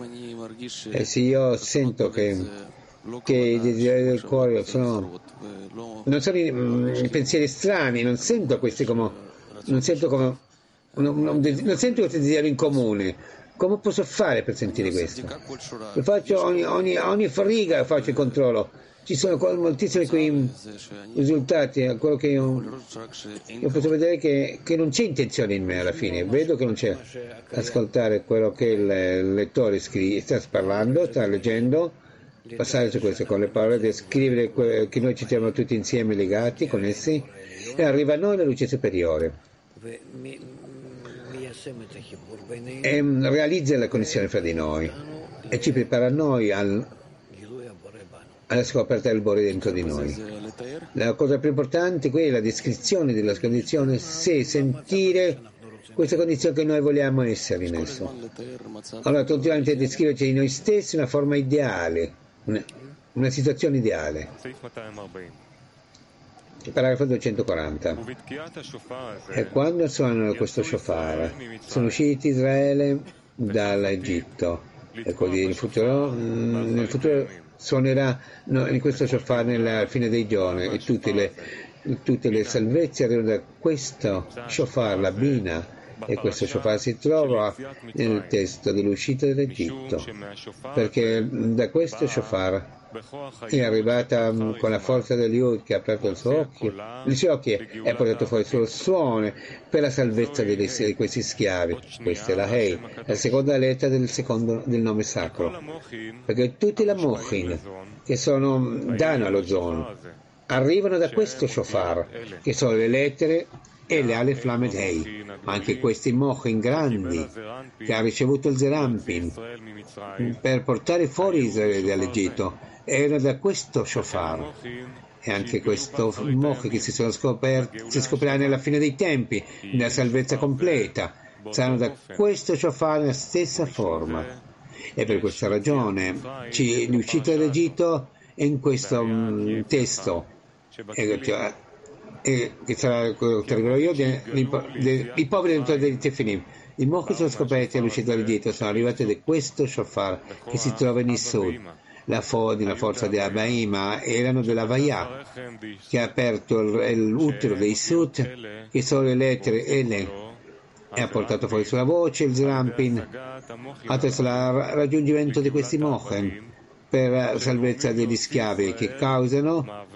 E se io sento che, che i desideri del cuore sono, non sono i, mm, pensieri strani, non sento questi come, non sento come, non, non, non sento questi desideri in comune. Come posso fare per sentire questo? Lo faccio ogni, ogni, ogni riga faccio il controllo. Ci sono moltissimi quei risultati, quello che io, io posso vedere che, che, non c'è intenzione in me alla fine, vedo che non c'è ascoltare quello che il lettore scrive, sta parlando, sta leggendo, passare su questo con le parole, descrivere che noi ci siamo tutti insieme legati, connessi, e arriva a noi la luce superiore. E realizza la connessione fra di noi e ci prepara noi al alla scoperta del Bore dentro di noi. La cosa più importante qui è la descrizione della condizione, se sentire questa condizione che noi vogliamo essere in esso. Allora, continuamente descriverci di noi stessi una forma ideale, una, una situazione ideale. Paragrafo 240. E quando suonano questo shofar, sono usciti Israele dall'Egitto. E così nel futuro, nel futuro suonerà no, in questo shofar nella fine dei giorni e tutte le, tutte le salvezze arrivano da questo shofar, la bina, e questo shofar si trova nel testo dell'uscita dall'Egitto, perché da questo shofar è arrivata con la forza degli Yud che ha aperto il suo occhio, i suoi occhi e ha portato fuori il suo suono per la salvezza di, questi schiavi. Questa è la Hei, la seconda lettera del, secondo, del nome sacro. Perché tutti la Mochin, che sono danno allo Zon, arrivano da questo shofar, che sono le lettere e le Aleph Lamed Hei, ma anche questi Mochin grandi che ha ricevuto il Zerampin per portare fuori Israele dall'Egitto. Era da questo shofar. E anche questo moch che si scoperti si scoprirà nella fine dei tempi nella salvezza completa. Saranno da questo shofar nella stessa forma. E per questa ragione ci, l'uscita dall'Egitto è in questo um, testo. E, che sarà quello io i poveri dentro dei Tefinim i mochi sono scoperti all'uscita dall'Egitto sono arrivati da questo shofar che si trova in Sud la fo- della forza di Abaima erano della Vaya, che ha aperto l'utero dei Sut, che sono le lettere L e ha portato fuori sulla voce il Zrampin. Attraverso il raggiungimento di questi Mochen per la salvezza degli schiavi che causano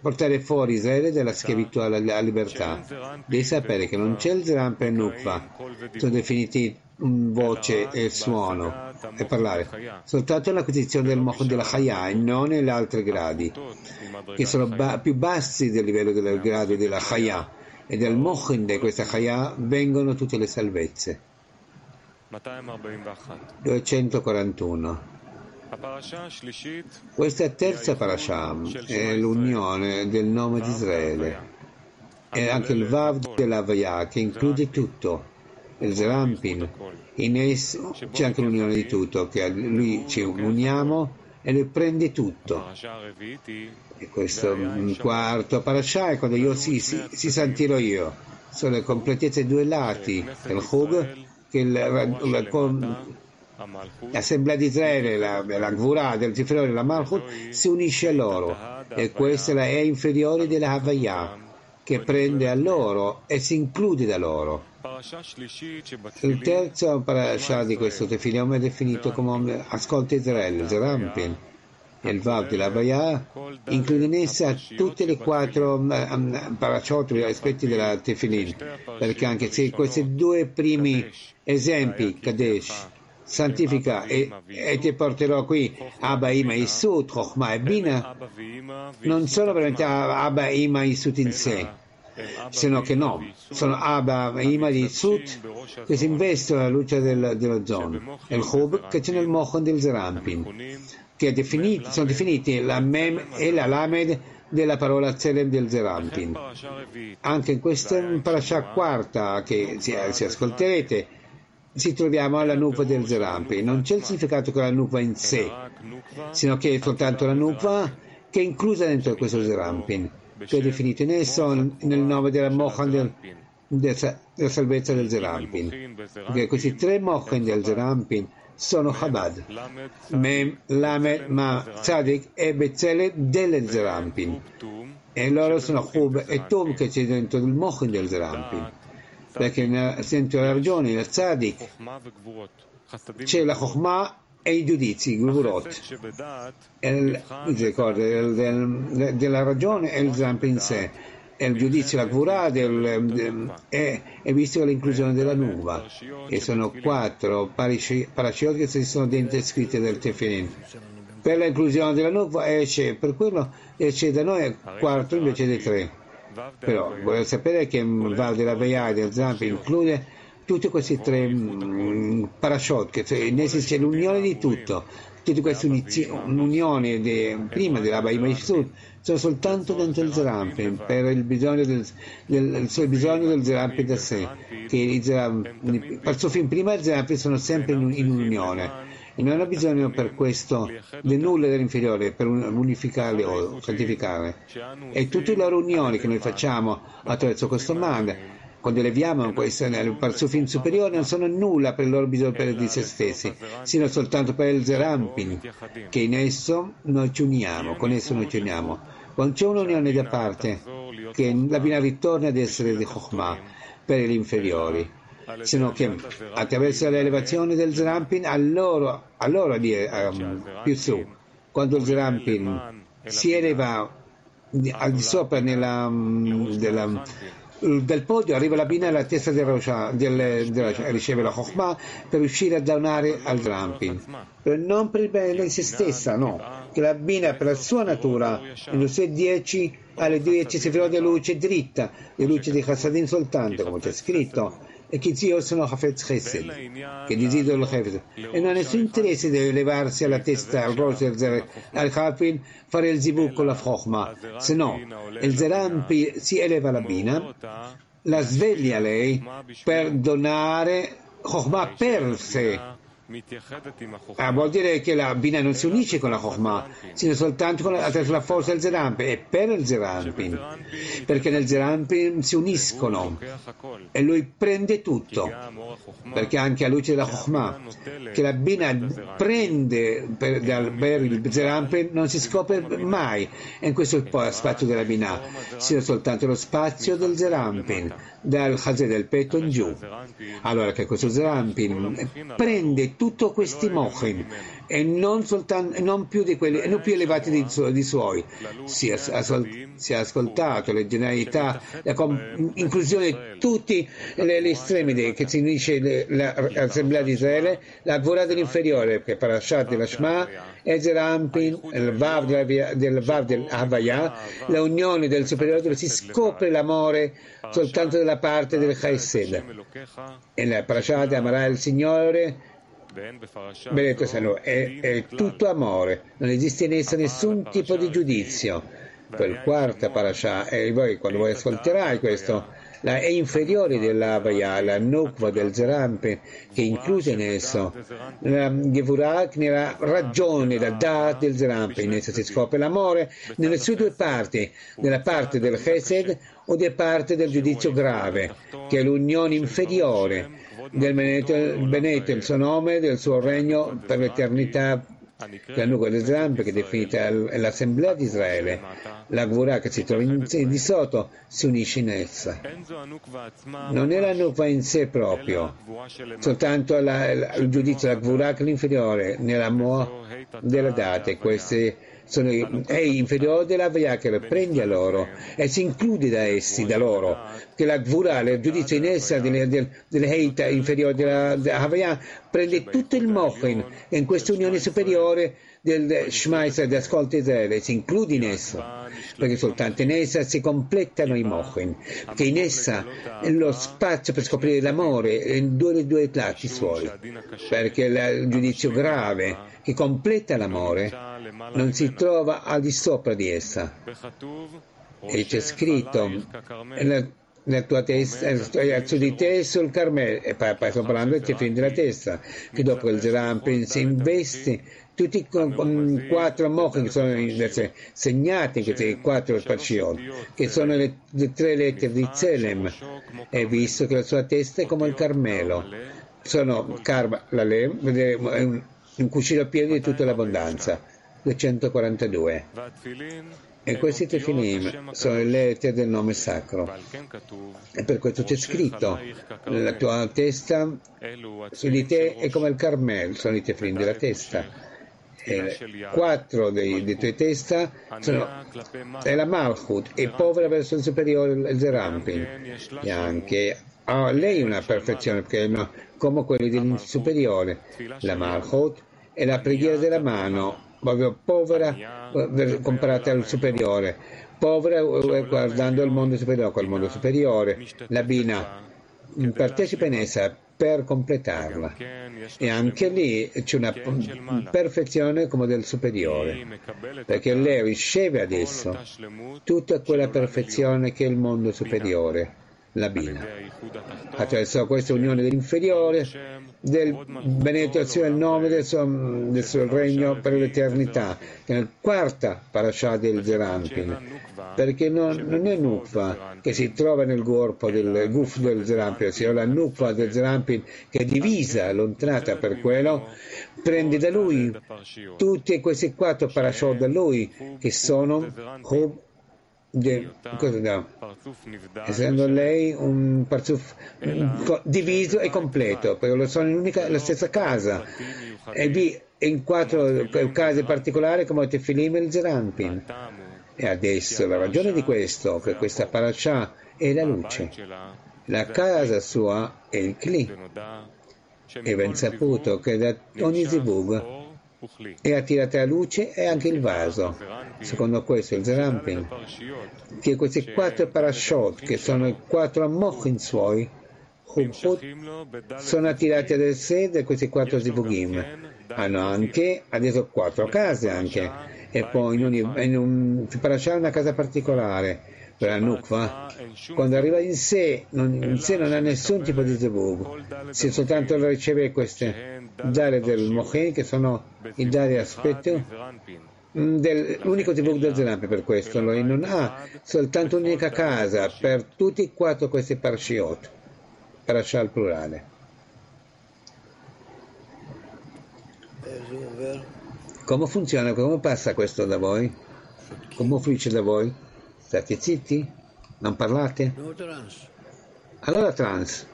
portare fuori Israele dalla schiavitù alla, libertà. Devi sapere che non c'è il Zramp e Nukva, sono definiti voce e suono e parlare, soltanto l'acquisizione del mocho della Chaya e non negli altri gradi, che sono ba- più bassi del livello del grado della Chaya e del mochin di questa Chaya vengono tutte le salvezze. 241 questa terza parasha è l'unione del nome di Israele. E anche il Vav dell'Avaya che include tutto, il Zerampin. In esso c'è anche l'unione di tutto, che lui ci uniamo e lui prende tutto. E questo quarto parasha è quando io si, si, si sentirò io. Sono le completezze due lati, il Chug, che il, la, L'Assemblea di Israele, la, la Gvura del inferiore, la Malchut, si unisce a loro e questa è la E inferiore della Havaya che prende a loro e si include da loro. Il terzo parasha di questo tefilium è definito come Ascolta Israele, Zerampin. Il Vav della Havaya include in essa tutte le quattro um, parashot, gli aspetti della Tefilin, perché anche se questi due primi esempi, Kadesh, santifica e, e, ti porterò qui Abba Ima Isut, Chochma e Bina, non sono veramente Abba Ima Isut in sé, se che no, sono Abba Ima Isut che si investono alla luce del, dello Zon, il Chub che c'è nel Mochon del Zerampin, che definiti, sono definiti la Mem e la Lamed della parola Zelem del Zerampin. Anche in questa parasha quarta che si, si ascolterete, ci troviamo alla nuvola del Zerampi. Non c'è il significato che la nuvola in sé, sino che è soltanto la nuvola che è inclusa dentro questo Zerampin, che è definito in esso nel nome della Mohan del, della salvezza del Zerampin. Perché questi tre Mohan del Zerampin sono Chabad, Mem, Lame, Ma, Tzadik e Bezzele del Zerampin. E loro sono Hub e Tum che c'è dentro il Mohan del Zerampin perché nel senso della ragione, nel Tzadik, c'è la Chokhmah e i giudizi, il Gurot, della ragione e il Zamp in sé, e il giudizio, la Gvurah e, e visto l'inclusione della nuva, e sono quattro parashiot che si sono descritte del Tefilin. Per l'inclusione della nuva esce, per quello esce da noi quattro invece di tre. Però voglio sapere che Val della Veia e del Zampi include tutti questi tre mm, parashot, che essi c'è l'unione di tutto, tutte queste unioni de, prima della Baima Sud sono soltanto dentro il Zerampi per il bisogno del, del, il bisogno del Zerampi da sé, che i Zerampi, prima del Zerampi sono sempre in, in unione e non ha bisogno per questo di nulla dell'inferiore per unificare o santificare. E tutte le riunioni che noi facciamo attraverso questo manga, quando leviamo questo parsufin superiore, non sono nulla per il loro bisogno per di se stessi, sino soltanto per il Zerampin, che in esso noi ci uniamo, con esso noi ci uniamo. Quando c'è un'unione da parte, che la Bina ritorna ad essere di Chokhmah per gli inferiori sino che attraverso l'elevazione del Zerampin allora, allora di, um, più su, quando il Zerampin si eleva al di sopra nella, um, della, del podio arriva la Bina alla testa del del, riceve la Chokhmah per riuscire a donare al Zerampin non per il bene di se stessa no. che la Bina per la sua natura sue dieci alle dieci si di luce dritta. Di luce di Chassadin soltanto come c'è scritto e che zio sono Hafez Chesed, che desidero il Hafez, e non ha nessun interesse di levarsi alla testa al rosso al Hafin, fare il zibuk con la Chochma, se no il Zerampi si eleva la bina, la sveglia lei per donare Chochma per sé, Ah, vuol dire che la Bina non si unisce con la Chokhmah, sino soltanto con la, attraverso la forza del Zerampin e per il Zerampin, perché nel Zerampin si uniscono e lui prende tutto, perché anche a luce della Chokhmah, che la Bina prende per, per il Zerampin non si scopre mai, e questo è lo spazio della Bina, sino soltanto lo spazio del Zerampin dal Chazè del petto in giù. Allora che questo Zerampin prende tutti questi mochim e non, soltanto, non più di quelli non più elevati di, di suoi. Si è, si è, ascoltato le generalità, la com, inclusione di tutti le, le estremidi che si unisce l'Assemblea di Israele, la Gvura dell'inferiore, che è Parashat della Shema, Ezer Ampin, il Vav del Vav dell'Havaya, la unione del superiore dove si scopre l'amore soltanto dalla parte del Chesed. E la Parashat amerà il Signore benedetto sia lui, è, è tutto amore, non esiste in essa nessun tipo di giudizio. Per quarta parasha, e poi quando voi ascolterai questo, la è inferiore dell'Avaya, la Nukva del Zerampe, che è inclusa in esso. La Gevurak nella ragione, la Da del Zerampe, in essa si scopre l'amore nelle sue due parti, nella parte del Chesed o nella parte del giudizio grave, che è l'unione inferiore del Benedetto, il suo nome, del suo regno per l'eternità la di Zampe che è definita l'Assemblea di Israele, la Gvura che si trova in, di sotto si unisce in essa. Non è la Nukva in sé proprio, soltanto la, la, il giudizio della Gvura l'inferiore nella Moa della date. Queste sono, è inferiore della Vayaker, prende a loro e si include da essi, da loro, che la Gvura, il giudizio in essa dell'Heita inferiore della, della Havaya, prende tutto il Mochin e in questa unione superiore del Shema Israele, ascolta Israele, si include in esso, perché soltanto in essa si completano i Mochin, che in essa è lo spazio per scoprire l'amore in due, due lati suoi, perché il giudizio grave che completa l'amore non si trova al di sopra di essa. E c'è scritto nella, tua testa, su di te sul Carmelo, e poi, sto parlando del fin della testa, che dopo il Zerampin si investe tutti con, quattro mochi che sono segnati questi quattro spazioni, che sono le, le, tre lettere di Zelem, e visto che la sua testa è come il Carmelo. Sono Karma, la Lem, un cuscino pieno di tutta l'abbondanza. 242. E questi tefilim sono le lettere del nome sacro. E per questo c'è scritto, la tua testa su di te è come il Carmel, sono i tefilim della testa. E quattro dei, dei tuoi testa sono, è la Malchut, è povera verso il superiore, il Zerampin. E anche ha lei una perfezione, perché è come quelli del superiore. La Malchut e la preghiera della mano, proprio povera eh, comparata al superiore, povera eh, guardando il mondo superiore, quel mondo superiore, la Bina partecipa in essa per completarla. E anche lì c'è una perfezione come del superiore perché lei riceve adesso tutta quella perfezione che è il mondo superiore la Bina attraverso questa unione dell'inferiore del benedetto il nome del suo, del suo, regno per l'eternità, che è la quarta parasha del Zerampin, perché non, non, è Nukva che si trova nel corpo del Guf del Zerampin, sia la Nukva del Zerampin che è divisa, allontanata per quello, prende da lui tutti questi quattro parashot da lui, che sono Hub De, cosa da? Essendo lei un parzuf diviso e completo, perché sono in unica, la stessa casa, e lì in quattro case particolari come Tefilim e il Zerampin. E adesso la ragione di questo, che questa parasha è la luce, la casa sua è il Kli. E ben saputo che da ogni zibug e attirate a luce e anche il vaso. Secondo questo il Zerampin, che questi quattro parashot, che sono i quattro mochin suoi, sono attirati ad da questi quattro zibugim. Hanno anche, adesso quattro case anche, e poi in, ogni, in un parasha una casa particolare per la Nukva, quando arriva in sé, non, in sé non ha nessun tipo di zebug, se soltanto riceve queste Dari del Mohin, che sono i Dari aspetto dell'unico Zivug del Zerampi per questo. Lui non ha soltanto un'unica casa per tutti e quattro questi Parshiot, Parashah al plurale. Come funziona? Come passa questo da voi? Come fluisce da voi? State zitti? Non parlate? Allora trans.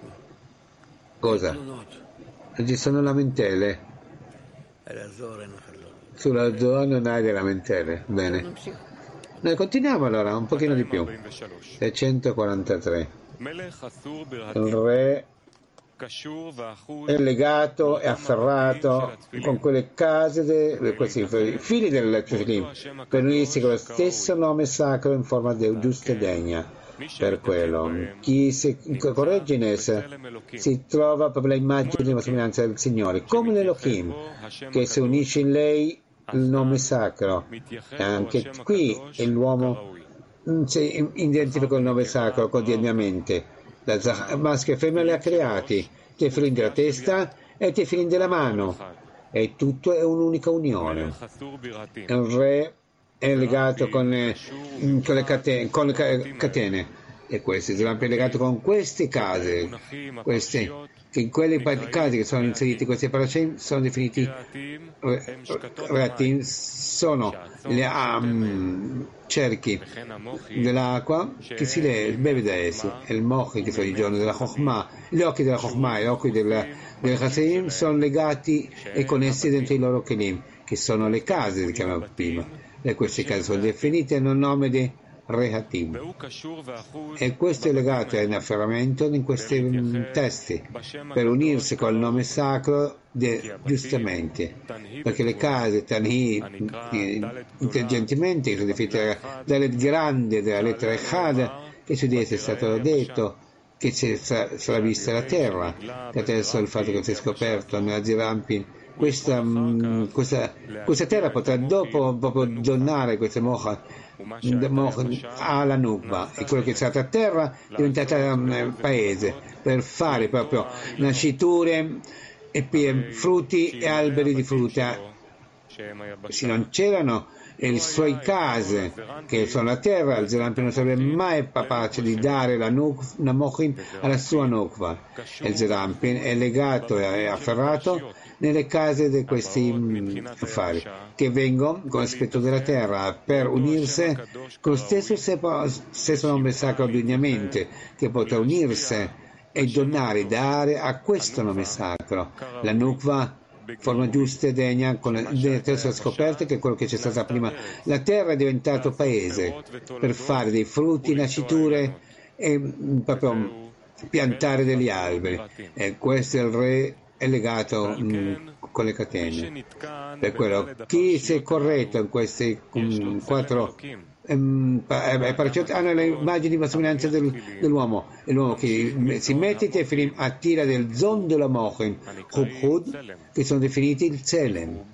Cosa? Ci sono lamentele. Sulla zona non hai le lamentele. Bene. Noi continuiamo allora, un pochino di più. 643. Il re è legato e afferrato con quelle case, de, questi figli del Tefillim, per unirsi con lo stesso nome sacro in forma de, giusta e degna. Per quello, chi si corregge in essa si trova proprio l'immagine della somiglianza del Signore, come l'Elohim, che si unisce in lei il nome sacro. Anche qui l'uomo si identifica il nome sacro quotidianamente la maschio e femmina li ha creati, Tefilin della testa e Tefilin della mano, e tutto è un'unica unione. Il re è legato con, eh, con le catene, con le catene e queste sono legato con queste case, queste, che in quelle case che sono inseriti questi paracemi sono definiti reatim, sono gli um, cerchi dell'acqua che si le, beve da essi, e il mochi che sono i giorni della Chokhmah, gli occhi della Chokhmah e gli occhi del, del Chaseim sono legati e connessi dentro i loro kelim, che sono le case, che chiamavamo prima. E queste case sono definite nel nome di Rehatim. E questo è legato in afferramento in questi testi, per unirsi col nome sacro de, giustamente, perché le case Tanhi intelligentemente sono definite dalle grande della lettera Echad, che su di esse è stato detto che sarà vista la terra, che adesso il fatto che si è scoperto nella Zirampin questa, questa, questa, terra potrà dopo proprio donare queste mocha alla Nubba e quello che è stato a terra è un paese per fare proprio nasciture e frutti e alberi di frutta se non c'erano le sue case che sono la terra, il Zerampi non sarebbe mai capace di dare la, nuk, la Mochim alla sua Nukva. Il Zerampi è legato e afferrato nelle case di questi mm, affari che vengono con l'aspetto della terra per unirsi con lo stesso, stesso nome sacro dignamente che potrà unirsi e donare, dare a questo nome sacro. La Nukva forma giusta e degna con le terze scoperte che è quello che c'è stato prima. La terra è diventato paese per fare dei frutti, nasciture e mm, proprio piantare degli alberi. E questo è il re è legato mh, mm, con le catene. Per quello, chi si è corretto in questi um, quattro um, hanno le immagini di somiglianza del, dell'uomo, è l'uomo che si mette e filim, attira del zon della mochen, Hub Hud, che sono definiti il Zelem.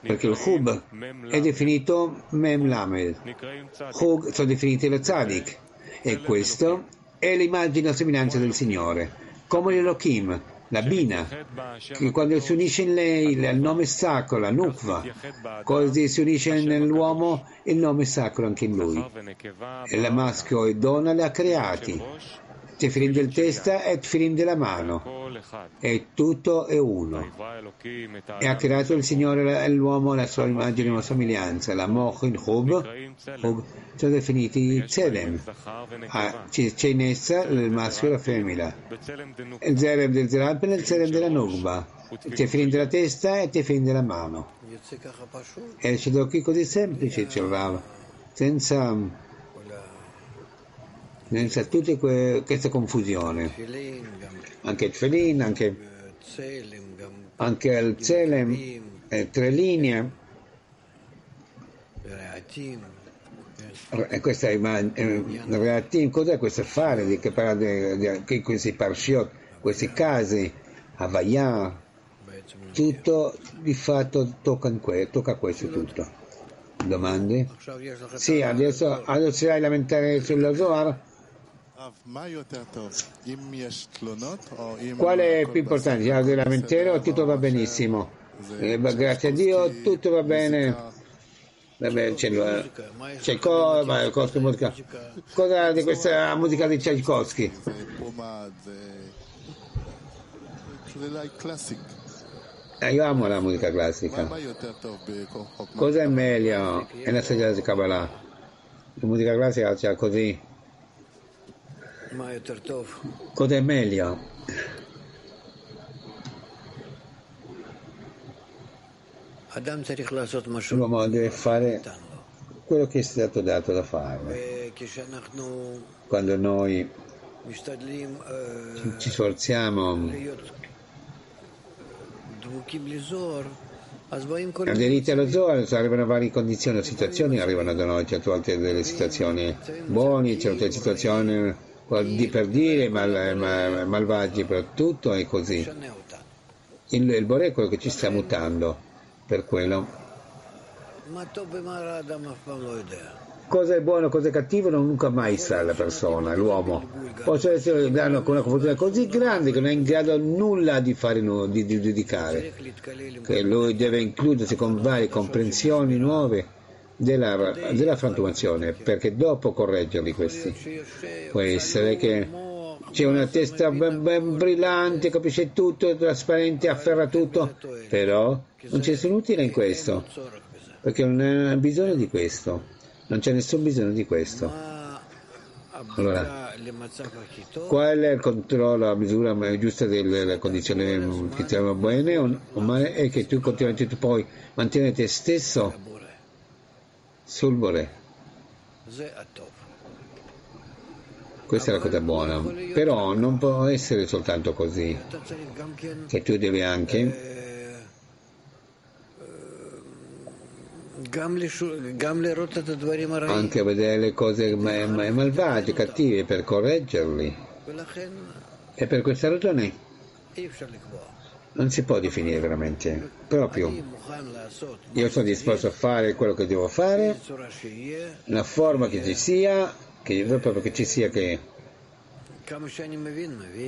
Perché il Hub è definito Mem Lamel, Hug sono definiti il Tzadik, e questo è l'immagine e somiglianza del Signore, come l'Elohim, la Bina, che quando si unisce in lei il nome sacro, la Nukva, così si unisce nell'uomo il nome sacro anche in lui. E la maschio e donna le ha creati. Tefilim del testa e Tefilim della mano. E tutto è uno. E ha creato il Signore l'uomo la sua immagine e la somiglianza. La Moch in Hub, sono definiti Zedem. Ah, c'è in essa il maschio e la femmina. Il Zerem del Zeralpen e il Zerem della Nugba. Tefilim della testa e Tefilim della mano. E c'è d'occhi così semplici, c'è senza senza tutta que- questa confusione. Anche il Felin, anche, anche il Zelem, eh, tre linee. E questa è eh, cos'è questo affare di che parla di, di, questi parshiot, questi casi, Havaya, tutto di fatto tocca, que- tocca questo tutto. Domande? Sì, adesso, adesso hai lamentare sulla Zohar? Qual è più importante? Il di lamentele tutto va benissimo? Eh, grazie a Dio tutto va bene. Vabbè, c'è, il, c'è il co, ma, Koski, musica. Cosa di questa musica di Tchaikovsky? Eh, io amo la musica classica. Cosa è meglio? È la storia di Kabbalah. La musica classica c'è così. Cosa è meglio? L'uomo deve fare quello che è stato dato da fare. Quando noi ci sforziamo aderiti allo Zohar arrivano varie condizioni o situazioni arrivano da noi certe volte delle situazioni buone certe situazioni per dire mal, mal, malvagi per tutto è così il, il Bore è quello che ci sta mutando per quello. Cosa è buono, cosa è cattivo non nunca mai sa la persona, l'uomo. Possono essere una confusione così grande che non è in grado nulla di fare di, di giudicare. Che lui deve includersi con varie comprensioni nuove della, della frantumazione, perché dopo correggerli questi. Può essere che c'è una testa ben, ben brillante, capisce tutto, trasparente, afferra tutto, però non c'è nessun utile in questo, perché non ha bisogno di questo, non c'è nessun bisogno di questo. Allora, qual è il controllo, la misura giusta delle condizioni che ti vanno bene o male? È che tu continuamente tu puoi mantenere te stesso sul Bore. Questa è la cosa buona, però non può essere soltanto così, che tu devi anche anche vedere le cose malvagie, cattive per correggerli. E per questa ragione non si può definire veramente proprio. Io sono disposto a fare quello che devo fare, una forma che ci sia, che proprio che ci sia che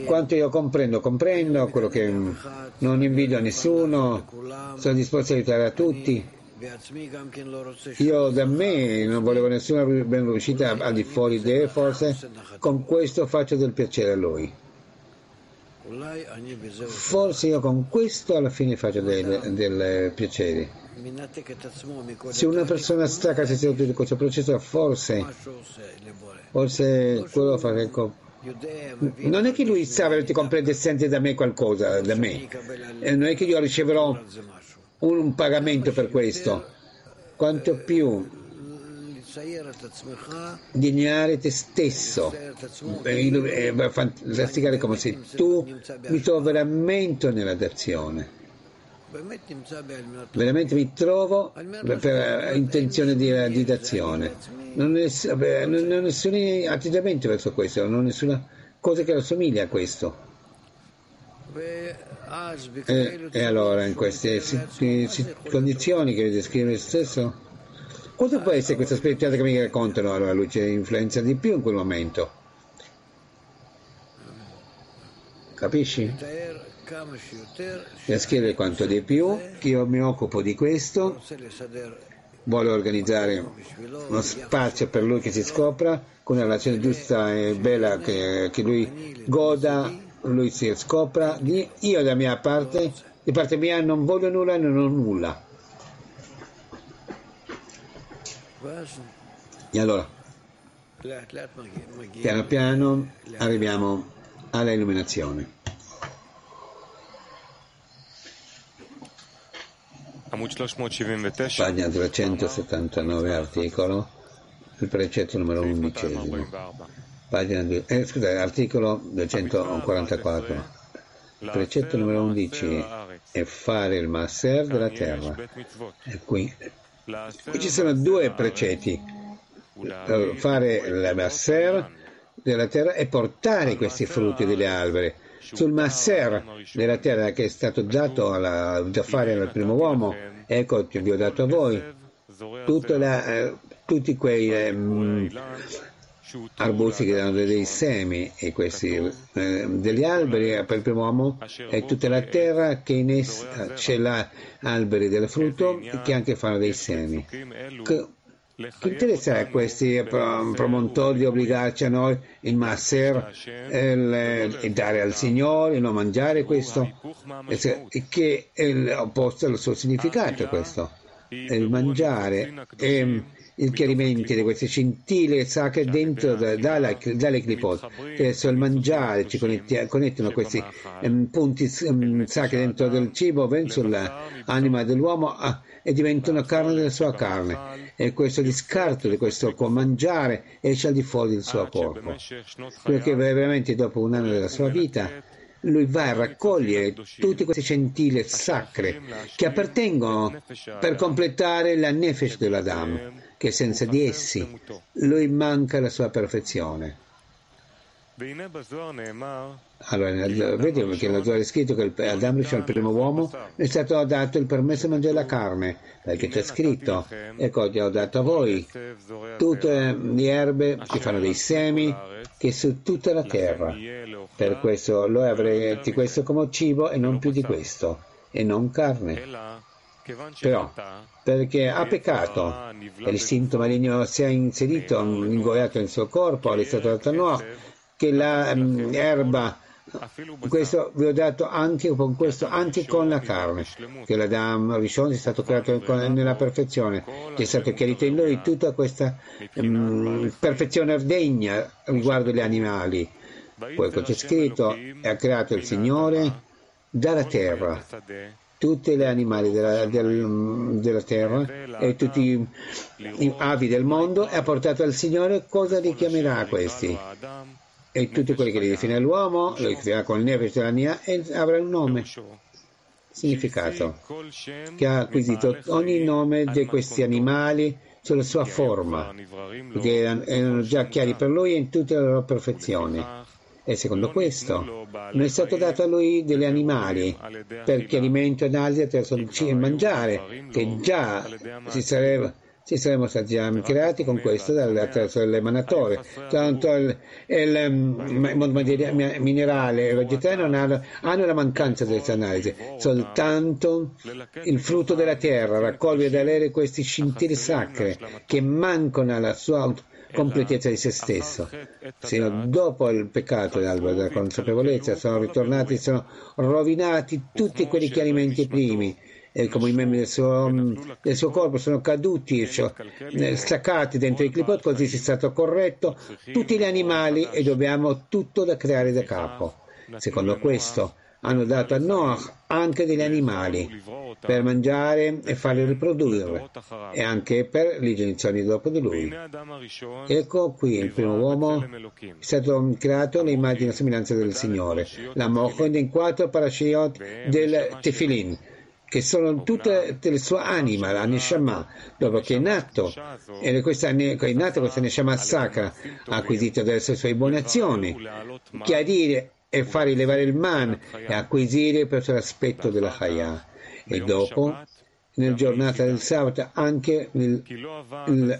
quanto io comprendo, comprendo quello che non invidio a nessuno, sono disposto a aiutare a tutti. Io da me non volevo nessuna ben riuscita al di fuori di forse con questo faccio del piacere a lui. Forse io con questo alla fine faccio del, del piacere. Se una persona stacca se stessa di questo processo, forse, forse quello fa che non è che lui sa ti comprende e sente da me qualcosa, da me. E non è che io riceverò un pagamento per questo. Quanto più dignare te stesso, fantasticare come se tu mi trovi veramente nella dazione. Veramente mi trovo per intenzione di, di dazione. Non ho, non ho nessun atteggiamento verso questo, non ho nessuna cosa che assomiglia a questo. E, e allora in queste condizioni che descrive stesso, cosa può essere questa spiritualità che mi raccontano? Allora lui ci influenza di più in quel momento. Capisci? Descrive quanto di più che io mi occupo di questo, vuole organizzare uno spazio per lui che si scopra con una relazione giusta e bella che, che lui goda lui si scopra, io da mia parte, di parte mia non voglio nulla e non ho nulla. E allora, piano piano arriviamo alla illuminazione. Pagina 379 articolo, il precetto numero undicesimo. pagina 2, eh, scusate, articolo 244. Precetto numero 11 è fare il masser della terra. E qui, qui ci sono due precetti. Fare il masser della terra e portare questi frutti delle alberi. Sul masser della terra che è stato dato alla, da fare al primo uomo, ecco, vi ho dato a voi, la, eh, tutti quei... Eh, arbusti che danno dei semi e questi eh, degli alberi per il primo uomo è tutta la terra che in essa c'è la, alberi del frutto che anche fanno dei semi. Che, che interessa a questi promontori di obbligarci a noi il masser e dare al Signore, non mangiare questo, che è l'opposto al suo significato questo. Il mangiare è il chiarimento di queste scintille sacre dentro da, dalle, dalle clipot. Adesso il mangiare ci connettono questi um, punti um, sacri dentro del cibo verso l'anima dell'uomo uh, e diventano carne della sua carne. E questo discarto di questo mangiare esce al di fuori del suo corpo. Perché veramente dopo un anno della sua vita lui va a raccogliere tutte queste centille sacre che appartengono per completare la nefesh dell'Adam che senza di essi lui manca la sua perfezione. Allora, vediamo che nella Zohar è scritto che Adamo, cioè il primo uomo, è stato dato il permesso di mangiare la carne, perché c'è scritto, ecco, gli ho dato a voi tutte le erbe che fanno dei semi, che su tutta la terra. Per questo voi avrete questo come cibo e non più di questo, e non carne. Però, perché ha peccato. e l'istinto maligno si è inserito, ingoiato nel suo corpo, è stato dato a Noah, che l'erba mm, questo vi ho dato anche con questo, anche con la carne, che l'Adam Rishon è stato creato nella perfezione, che è stato chiarito in lui tutta questa um, perfezione degna riguardo gli animali. Poi c'è scritto, ha creato il Signore dalla terra tutti gli animali della, del, della terra e tutti i avi del mondo e ha portato al Signore cosa li chiamerà questi. E tutti quelli che li definirà l'uomo, lo definirà con il neve della mia e avrà un nome. Significato che ha acquisito ogni nome di questi animali sulla sua forma, perché erano già chiari per lui in tutte le loro perfezioni. E secondo questo non è stato dato a lui degli animali perché alimento ed altri attraverso il mangiare, che già si sarebbe ci saremmo stati già creati con questo attraverso l'emanatore. Tanto il, mondo minerale e vegetale non hanno, hanno la mancanza di questa analisi, soltanto il frutto della terra raccoglie da lei questi scintille sacre che mancano alla sua completezza di se stesso. Sino dopo il peccato dell'albero della consapevolezza sono ritornati, sono rovinati tutti quegli chiarimenti primi e come i membri del suo, del suo, corpo sono caduti, cioè, staccati dentro i clipot, così si è stato corretto tutti gli animali e dobbiamo tutto da creare da capo. Secondo questo, hanno dato a Noah anche degli animali per mangiare e farli riprodurre e anche per le generazioni dopo di lui. Ecco qui il primo uomo è stato creato all'immagine e somiglianza del Signore, la Mochon in quattro parashiot del Tefilin che sono tutte le sue anime, la Neshama, dopo che è nato, e questa, è nata questa Neshama sacra, ha acquisito adesso le sue buone azioni, chiarire e far rilevare il man e acquisire questo l'aspetto della Chaya. E dopo, nel giornata del sabato, anche il,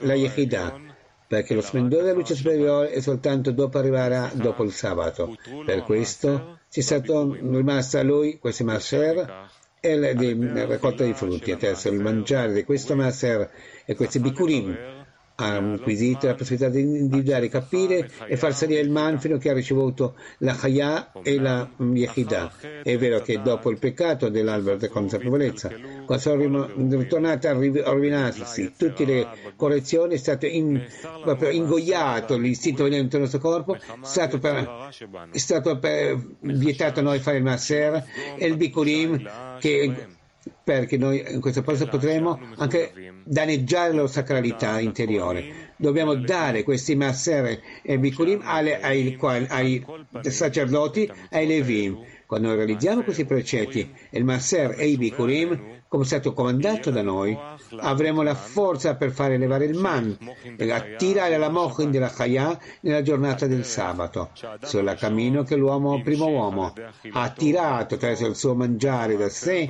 la Yehidah, perché lo splendore della luce superiore è soltanto dopo arriverà dopo il sabato. Per questo ci è stato rimasto a lui questo Maser e la, raccolta di frutti, attraverso il mangiare di questo Maser e questi Bikurim ha acquisito la possibilità di individuare, capire e far salire il man fino a che ha ricevuto la Chaya e la Yehidah. È vero che dopo il peccato dell'albero della consapevolezza, quando sono ritornate a rovinarsi tutte le correzioni, è stato in, proprio ingoiato l'istinto venente del nostro corpo, è stato, per, è stato per, vietato a noi fare il Maser e il Bikurim che perché noi in questo posto potremo anche danneggiare la sacralità interiore. Dobbiamo dare questi masser e bikurim ai, ai, ai sacerdoti, ai levim. Quando realizziamo questi precetti, il masser e i bikurim, come è stato comandato da noi, avremo la forza per fare elevare il man e attirare la mochin della Chaya nella giornata del sabato, sul cammino che l'uomo, primo uomo, ha attirato attraverso il suo mangiare da sé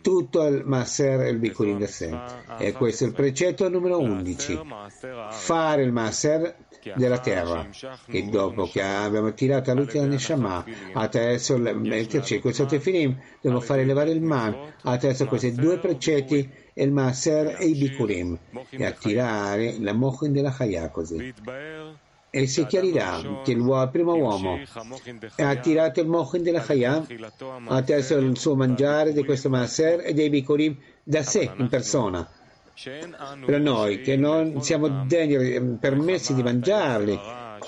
tutto il Maser e il Bikurim da sé. E questo è il precetto numero 11. Fare il Maser della terra e dopo che abbiamo tirato la luce della Neshama attraverso il questo tefilim dobbiamo fare elevare il man attraverso questi due precetti il Maser e i Bikurim e attirare la mochin della Chaya così. E si chiarirà che il primo uomo ha attirato il mochin della Chaya attraverso il suo mangiare di questo Maser e dei Bikurim da sé in persona. Per noi che non siamo degni, permessi di mangiarli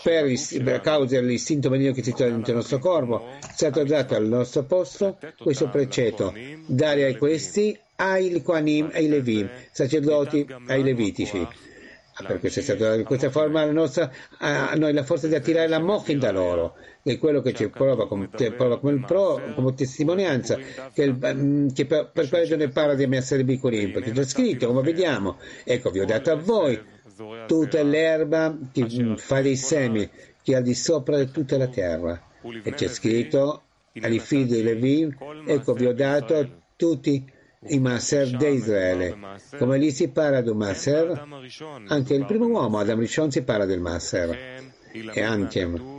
per, per causa dell'istinto maligno che si trova dentro il nostro corpo, è stato dato al nostro posto questo precetto, dare a questi ai Quanim, ai Levim, sacerdoti, ai Levitici. Per questo è stato in questa forma la nostra, a noi la forza di attirare la mochin da loro. È quello che ci prova, come, prova come, pro, come testimonianza, che, il, mm, che per, per quello ne parla di essere Bikurim, perché c'è scritto, come vediamo, ecco, vi ho dato a voi tutta l'erba che fa dei semi, che al di sopra di tutta la terra. E c'è scritto, ai figli di Levi, ecco, vi ho dato tutti i Maser di Israele. Come lì si parla di un Maser, anche il primo uomo, Adam Rishon, si parla del Maser. E anche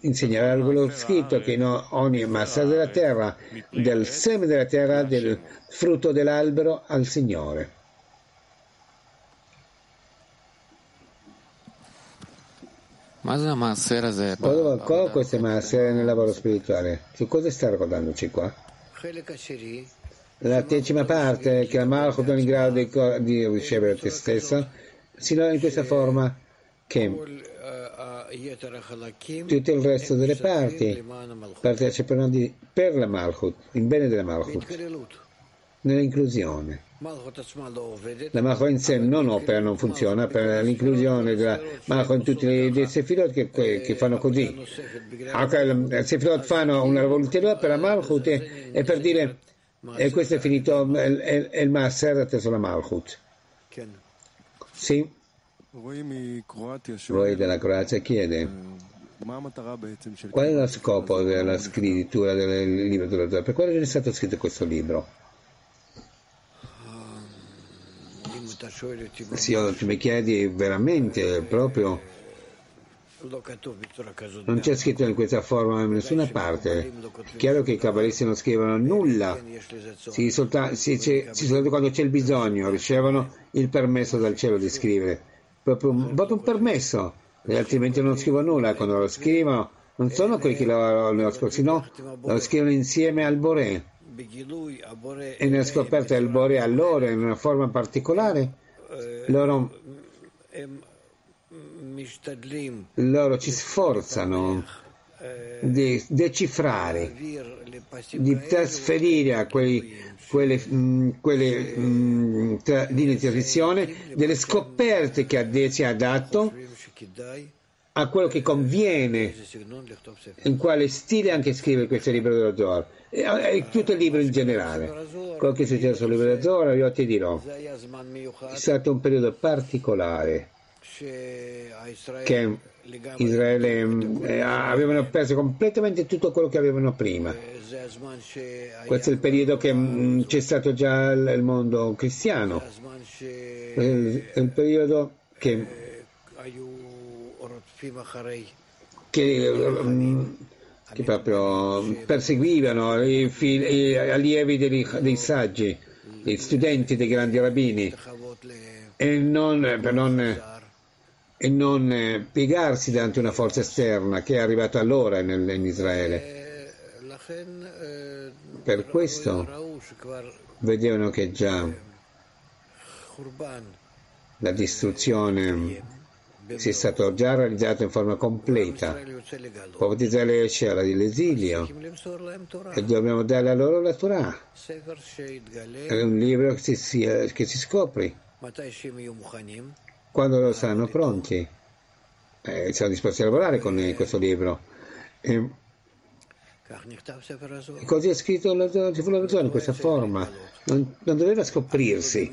insegnerà quello scritto che in ogni massa della terra, del seme della terra, del frutto dell'albero al Signore. Cosa, cosa questo è Maaser nel lavoro spirituale? Su cosa sta ricordandoci qua? La decima parte, che la Malchut non è in grado di, di ricevere te stessa, sino in questa forma che tutto il resto delle parti partecipano di, per la Malchut, in bene della Malchut, nell'inclusione. La Malchut in sé non opera, non funziona per l'inclusione della Malchut in tutti i Sefirot che, che, fanno così. I Sefirot fanno una rivoluzione per la Malchut e, e per dire e questo è finito, è, il Maser atteso la Malchut. Sì. Voi della Croazia chiede qual è lo scopo della scrittura del libro della Torah? Per quale è stato scritto questo libro? Se tu mi chiedi veramente proprio. non c'è scritto in questa forma in nessuna parte. È chiaro che i cabalisti non scrivono nulla, si soltanto, si, si, soltanto quando c'è il bisogno ricevono il permesso dal cielo di scrivere. Proprio, proprio un permesso, altrimenti non scrivo nulla. Quando lo scrivono, non sono quelli che lo, lo scrivono, lo scrivono insieme al Boré. E nella scoperta del Boré a loro, in una forma particolare, loro, loro ci sforzano di decifrare, di trasferire a quei quelle, mh, mm, quelle mh, mm, tra, linee di tradizione, delle scoperte che si ha dato a quello che conviene, in quale stile anche scrive questo libro della Zohar, e, e, tutto il libro in generale. Quello che è successo sul libro della Zohar, io ti dirò, è stato un periodo particolare che Israele eh, avevano perso completamente tutto quello che avevano prima. Questo è il periodo che mh, mm, c'è stato già il, mondo cristiano, il, è il periodo che, che, mm, che proprio perseguivano i, figli, gli allievi dei, dei saggi, gli studenti dei grandi rabbini, e non, per non e non piegarsi davanti a una forza esterna che è arrivata allora nel, in Israele. Per questo vedevano che già la distruzione si è stata già realizzata in forma completa. Il popolo di Israele esce all'esilio e dobbiamo dare a loro la Torah. È un libro che si, che si scopre quando saranno pronti. Eh, siamo disposti a lavorare con questo libro. E Così è scritto la Zohar in questa forma, non, non doveva scoprirsi.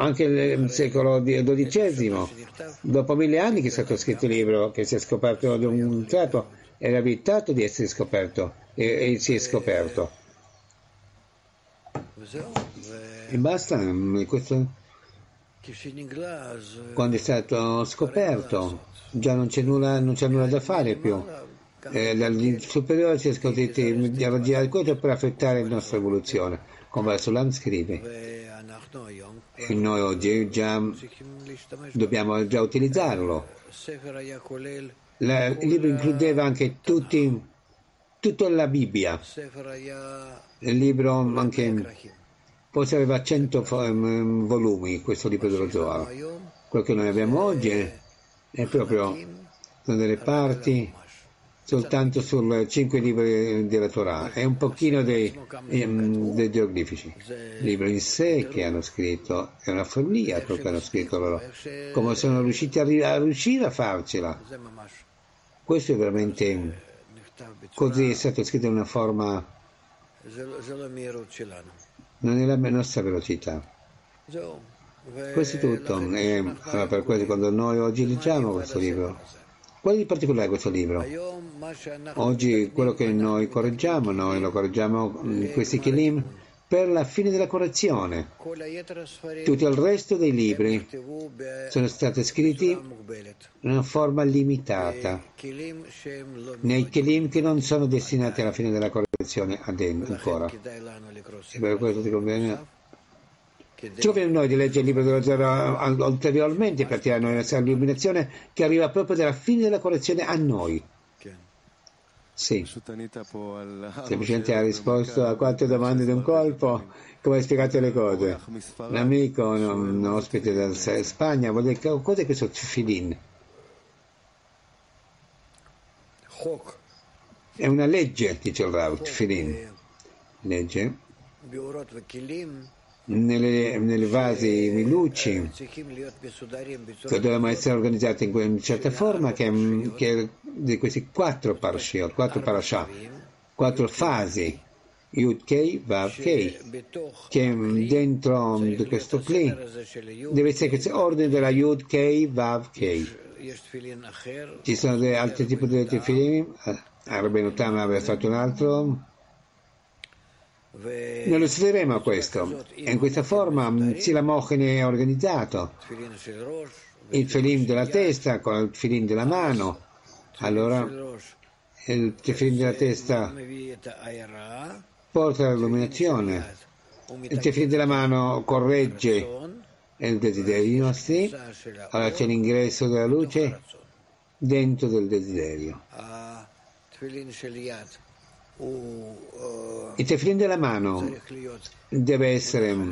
Anche nel secolo XII, dopo mille anni che è stato scritto il libro, che si è scoperto di un tratto, era evitato di essere scoperto e, e si è scoperto. E basta, questo, quando è stato scoperto, già non c'è nulla, non c'è nulla da fare più eh, dal superiore si è scontenti di arrangiare questo per affettare la nostra evoluzione. Come Sulam scrive. E noi oggi già dobbiamo già utilizzarlo. Il libro includeva anche tutti, tutta la Bibbia. Il libro anche, forse aveva 100 volumi, questo libro dello Zohar. Quello che noi abbiamo oggi è proprio sono delle parti soltanto sul cinque libri della Torah e un pochino dei, um, dei geoglifici. Libri in sé che hanno scritto, è una follia quello che hanno scritto loro, come sono riusciti a, a riuscire a farcela. Questo è veramente così è stato scritto in una forma non è la nostra velocità. Questo è tutto. E allora per questo quando noi oggi leggiamo questo libro qual è di particolare questo libro? Oggi quello che noi correggiamo, noi lo correggiamo in questi Kelim per la fine della correzione. Tutto il resto dei libri sono stati scritti in una forma limitata, nei Kelim che non sono destinati alla fine della correzione ancora. E per questo ti conviene ci conviene noi di leggere il libro dello zero ulteriormente per tirare noi la illuminazione che arriva proprio dalla fine della correzione a noi. Sì, semplicemente ha risposto a quattro domande di un colpo, come hai spiegato le cose. Un amico, un, un ospite da Spagna, vuole dire cos'è questo tefillin? È una legge, dice il Rav, tefillin. Legge nelle, nelle vasi milucci che dobbiamo essere organizzati in una certa forma che, che di questi quattro parashiot, quattro parashah, quattro fasi Yud Kei, Vav Kei, che dentro di questo Kli deve essere questo ordine della Yud Kei, Vav Kei. Ci sono altri tipi di tefilin, Arben Utama aveva fatto un altro, noi lo studieremo a questo. In questa forma Sila Mochen è organizzato. Il felim della testa con il felim della mano. Allora il felim della testa porta l'illuminazione. Il tefilin della mano corregge il desiderio nostri. Allora c'è l'ingresso della luce dentro del desiderio. Il teflin della mano deve essere uh,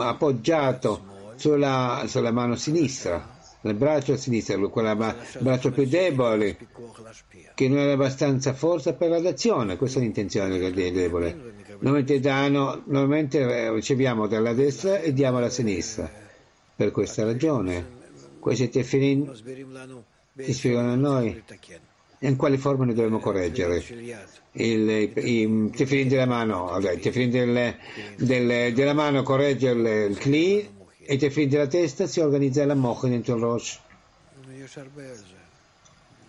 appoggiato sulla, sulla, mano sinistra, nel braccio sinistro, quel braccio più debole, che non ha abbastanza forza per l'azione. Questa è l'intenzione del debole. Normalmente, danno, normalmente riceviamo dalla destra e diamo alla sinistra. Per questa ragione, questi tefilin ci spiegano a noi in quale forma ne dobbiamo correggere? Il, i tefilin della mano, vabbè, il tefilin del, del, della mano corregge il, Kli e il tefilin della testa si organizza la mocha dentro il Rosh.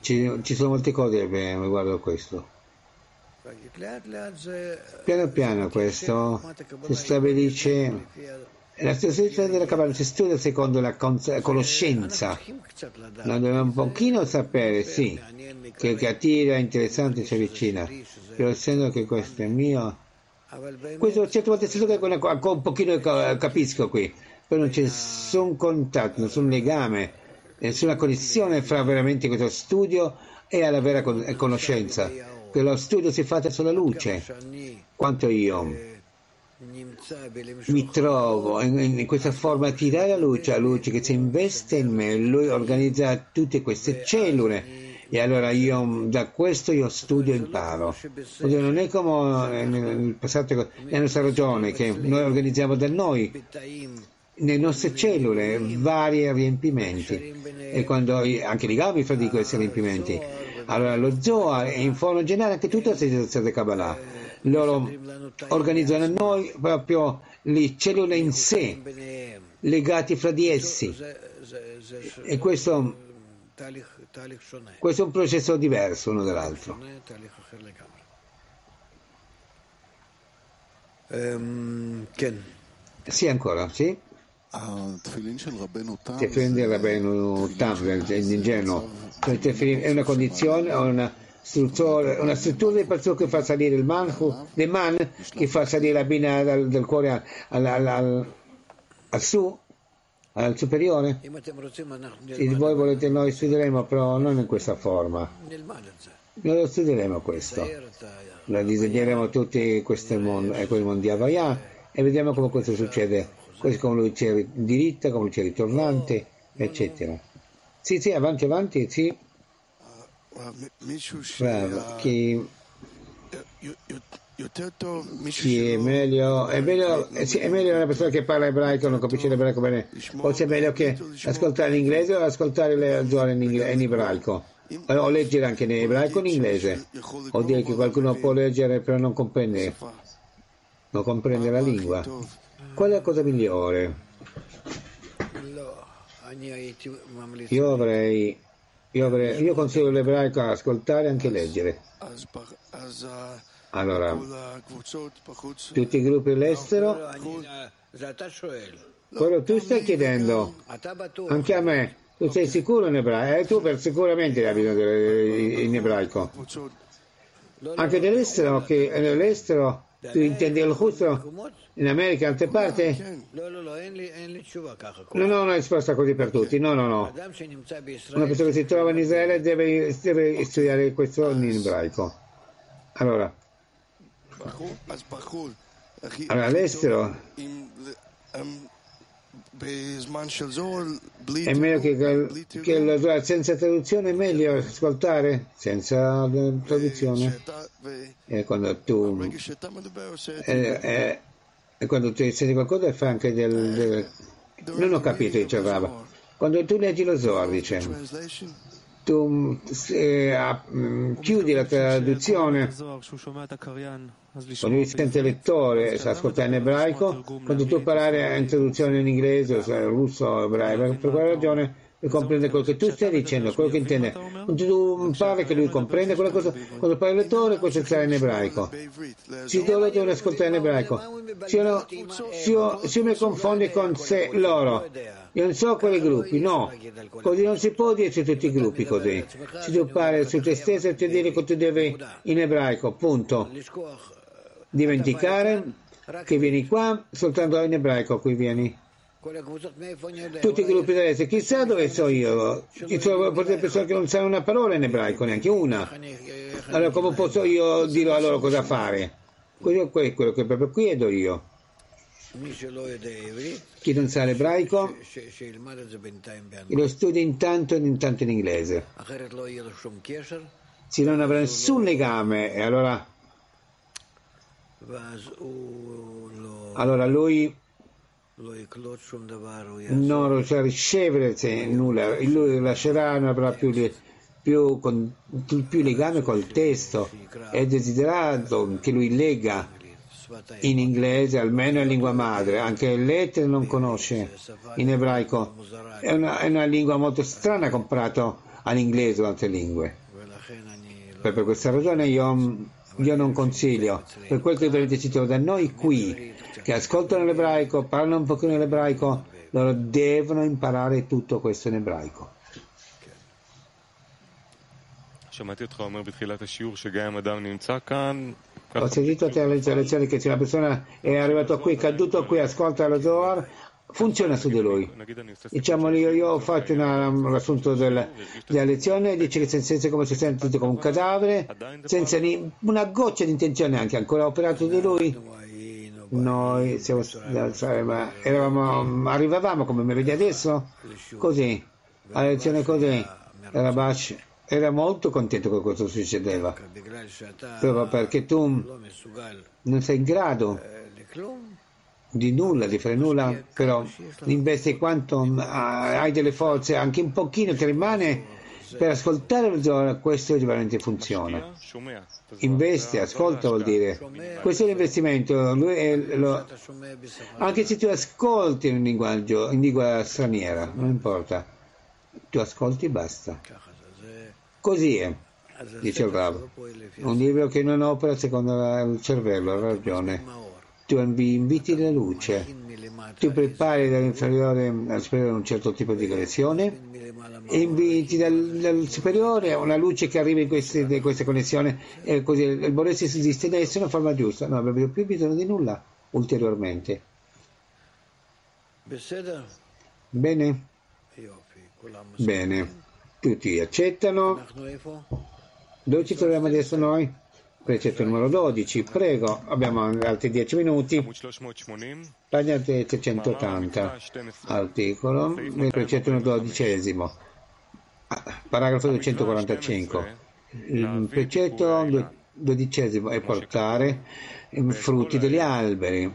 Ci, ci sono molte cose riguardo a questo. Piano piano questo si stabilisce la stessa della Kabbalah si studia secondo la conoscenza. Noi dobbiamo un pochino sapere, sì, che, che attira, interessante, ci avvicina. Però essendo che questo è mio, questo certe volte si che un pochino capisco qui, però non c'è nessun contatto, nessun legame, nessuna connessione fra veramente questo studio e la vera conoscenza. Che lo studio si fa sulla luce, quanto io mi trovo in, in, questa forma a tirare la luce, la luce che si investe in me, lui organizza tutte queste cellule e allora io da questo io studio e imparo. Non è come nel passato, è nostra ragione che noi organizziamo da noi nelle nostre cellule vari riempimenti e quando anche legami fra di questi riempimenti Allora lo Zohar e in forma generale anche tutta la situazione di Kabbalah. Loro organizzano a noi proprio le cellule in sé, legati fra di essi. E questo, questo è un processo diverso uno dall'altro. Sì, ancora, sì? Tefilin del Rabbeinu Tam, l'indigeno, è una condizione, una struttura, una struttura del pazzo che fa salire il manhu, del man, che fa salire la bina dal, del cuore al, al, al, al su, al superiore. Se voi volete noi studieremo, però non in questa forma. Noi lo studieremo questo. Lo disegneremo tutti questi mondi, quei mondi Avaya e vediamo come questo succede così come lui c'è diritta, come c'è ritornante, eccetera. Sì, sì, avanti, avanti, sì. Bravo, chi, sì, è meglio, è meglio, sì, è meglio una persona che parla ebraico, non capisce l'ebraico bene, forse è meglio che ascoltare in inglese o ascoltare le zone in, in ebraico, o leggere anche in ebraico o in inglese, o dire che qualcuno può leggere però non comprende, non comprende la lingua. Qual è la cosa migliore? Io avrei, io, avrei, io consiglio l'ebraico a ascoltare e anche leggere. Allora, tutti i gruppi all'estero, quello tu stai chiedendo, anche a me, tu sei sicuro in ebraico? Eh, tu per sicuramente hai bisogno in ebraico. Anche dell'estero, che nell'estero tu intendi il giusto in America, in altre parti? Non ho una risposta così per tutti, no, no, no. Una persona che si trova in Israele deve, deve studiare questo in ebraico. Allora, allora all'estero è meglio che, che la, senza traduzione è meglio ascoltare? Senza traduzione? E quando tu e, e, e quando tu senti qualcosa fai anche del, del non ho capito dice Rava quando tu leggi lo Zohar dice tu eh, chiudi la traduzione. Quando lui il lettore sa ascoltare in ebraico quando tu parlare in traduzione in inglese russo o ebraico per quella ragione comprende quello che tu stai dicendo, quello che intende. Tu parli che lui comprende quella cosa, quando parla il lettore, questo sarà in ebraico. Se loro devono ascoltare in ebraico, se io, se io, se io mi confondo con se, loro, io non so quali gruppi, no, così non si può dire su tutti i gruppi così. Se tu parli su te stesso, ti dire che tu devi in ebraico, punto. Dimenticare che vieni qua soltanto in ebraico, qui vieni tutti i gruppi dell'est, chissà dove so io, ci sono persone che non sanno una parola in ebraico, neanche una. Allora come posso io dire a loro cosa fare? Quello è quello che proprio chiedo io. Chi non sa l'ebraico? Lo studia intanto e intanto in inglese. Se non avrà nessun legame, e allora, allora lui non riuscirà a ricevere nulla, lui lascerà, non avrà più, più, con, più legame col testo, è desiderato che lui legga in inglese, almeno in lingua madre, anche le lettere non conosce in ebraico, è una, è una lingua molto strana comparato all'inglese o altre lingue. Per, per questa ragione io, io non consiglio, per quel che avete citato da noi qui, che ascoltano l'ebraico, parlano un pochino l'ebraico, loro devono imparare tutto questo in ebraico. Ho sentito te all'inizio lezione che se una persona è arrivata qui, caduto qui, ascolta lo Zohar, funziona su di lui. Diciamo, io, io ho fatto una, un assunto del, della lezione, dice che senza come si sente come un cadavere, senza ni, una goccia di intenzione anche ancora operato di lui noi siamo, eravamo, arrivavamo come mi vedi adesso, così, alla lezione così, Rabash era molto contento che questo succedeva, proprio perché tu non sei in grado di nulla, di fare nulla, però investi quanto hai delle forze, anche un pochino ti rimane per ascoltare lo Zohar questo veramente funziona. Investe, ascolta vuol dire. Questo è l'investimento. Lo, anche se tu ascolti in linguaggio, in lingua straniera, non importa. Tu ascolti e basta. Così è, dice il Rav. Un libro che non opera secondo il cervello, ha ragione. Tu inviti la luce, tu prepari dall'inferiore al superiore un certo tipo di connessione e inviti dal, dal superiore una luce che arriva in queste, in queste connessioni e così il Boresi si esiste adesso in una forma giusta. Non abbiamo più bisogno di nulla ulteriormente. Bene? Bene. Tutti accettano. Dove ci troviamo adesso noi? Precetto numero 12, prego, abbiamo altri 10 minuti. Pagina 380, articolo, precetto numero 12, paragrafo 245. Il precetto dodicesimo è portare frutti degli alberi,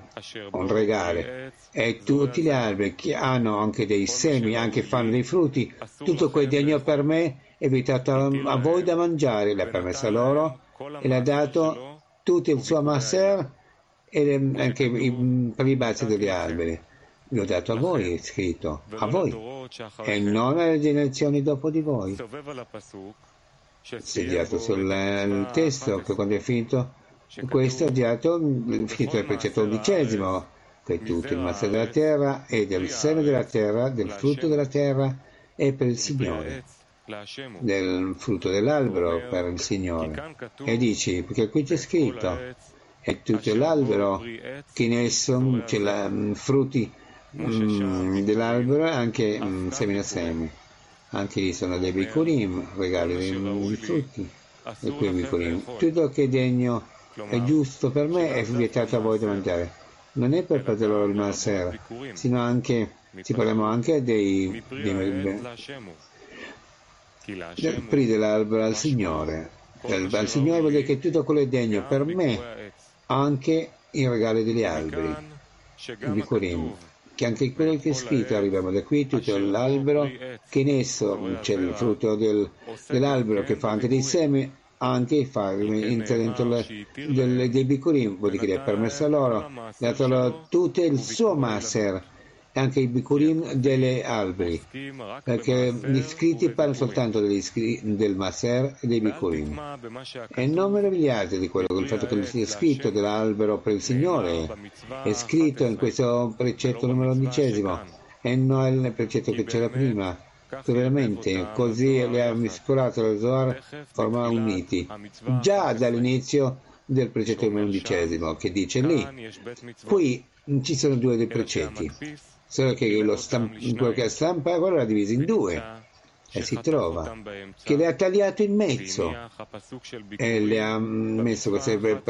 un regale, e tutti gli alberi che hanno anche dei semi, anche fanno dei frutti, tutto quel degno per me è vietato a voi da mangiare, l'ha permesso loro e l'ha dato tutto il suo masser e anche per i bazzi degli alberi. L'ho dato a voi, è scritto, a voi, e non alle generazioni dopo di voi. Sediato sul testo che quando è finito questo è dato, finito il precetto undicesimo, che tutto il mazzo della terra e del seme della terra, del frutto della terra è per il Signore del frutto dell'albero per il Signore. E dici, perché qui c'è scritto, è tutto l'albero che esso c'è la, mm, frutti mm, dell'albero anche mm, semi a semi. Anche lì sono dei bicurim, regali di frutti, e qui bicurim. Tutto che è degno è giusto per me è vietato a voi da mangiare. Non è per fare loro il maser, sino anche, ci parliamo anche dei, dei del PRI dell'albero al Signore. Al Signore vuol dire che tutto quello è degno. per me, anche il regalo degli alberi, il Bikurim, che anche quello che è scritto arriviamo da qui, tutto l'albero, che in esso c'è il frutto del, dell'albero che fa anche dei semi, anche fa dentro del, dei Bikurim, vuol dire che è permesso a loro, dato loro tutto il suo maser anche i bicurim delle alberi, perché gli scritti parlano soltanto del Maser e dei bicurim. E non meravigliate di quello, del fatto che sia scritto dell'albero per il Signore, è scritto in questo precetto numero undicesimo, e non nel precetto che c'era prima. Veramente, così le ha miscolato lo Zohar, formano uniti. Già dall'inizio del precetto numero undicesimo, che dice lì, qui ci sono due dei precetti solo che stamp- quello che stampa quello l'ha diviso in due. E si trova. che le ha tagliato in mezzo. E le ha messo questo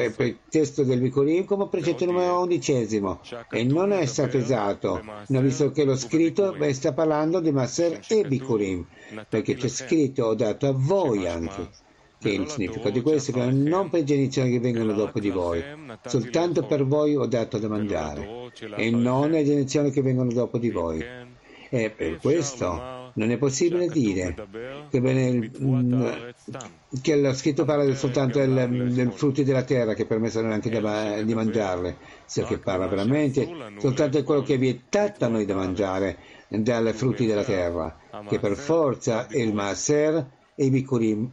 testo del Vicorin come precetto numero undicesimo. e non è stato esatto non visto che lo scritto beh, sta parlando di Masser e Bicurim perché c'è scritto ho dato a voi anche che il significato di questo è che non per generazioni che vengono dopo di voi, soltanto per voi ho dato da mangiare, e non le generazioni che vengono dopo di voi. E per questo non è possibile dire che, bene, mm, che lo scritto parla soltanto del, del frutti della terra che permettono anche da, di mangiarle, se che parla veramente soltanto di quello che è vietato a noi da mangiare dai frutti della terra, che per forza è il maser e i bicurim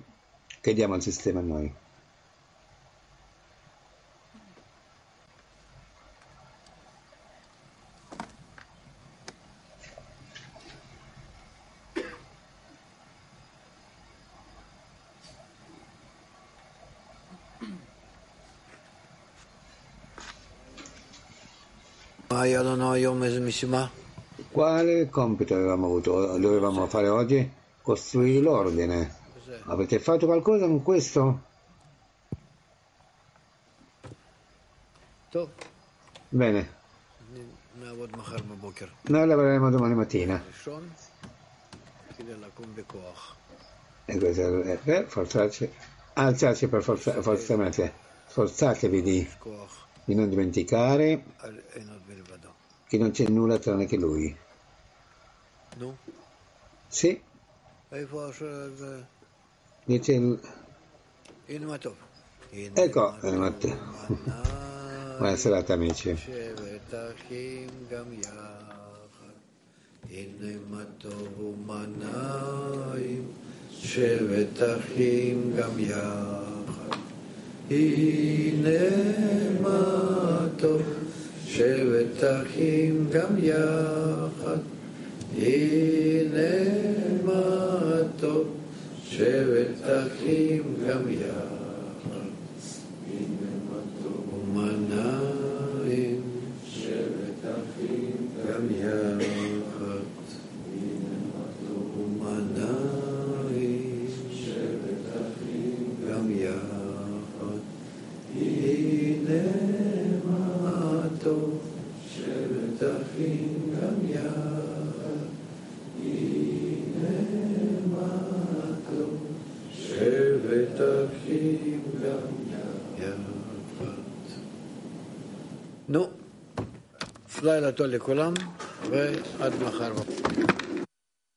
che diamo al sistema noi. Quale compito avevamo avuto? Dovevamo fare oggi? Costruire l'ordine. Avete fatto qualcosa con questo? Bene. Noi lavoreremo domani mattina. E questo è per forzarci, alzarci per forza, forzarsi, sforzatevi di, di non dimenticare che non c'è nulla tranne che lui. Sì. Dice il... Ecco, eh, Matteo. Buona serata amici. שבט אחים גם יחד. הנה מה טוב, שבט אחים גם יחד. הנה מה טוב, שבט אחים גם יחד. ומנעים, שבט אחים גם יחד. ומנעים, שבט אחים גם יחד. הנה מה טוב, שבט אחים גם יחד. הנה מה טוב, שבט אחים גם יחד. נו, לילה טוב לכולם, ועד מחר.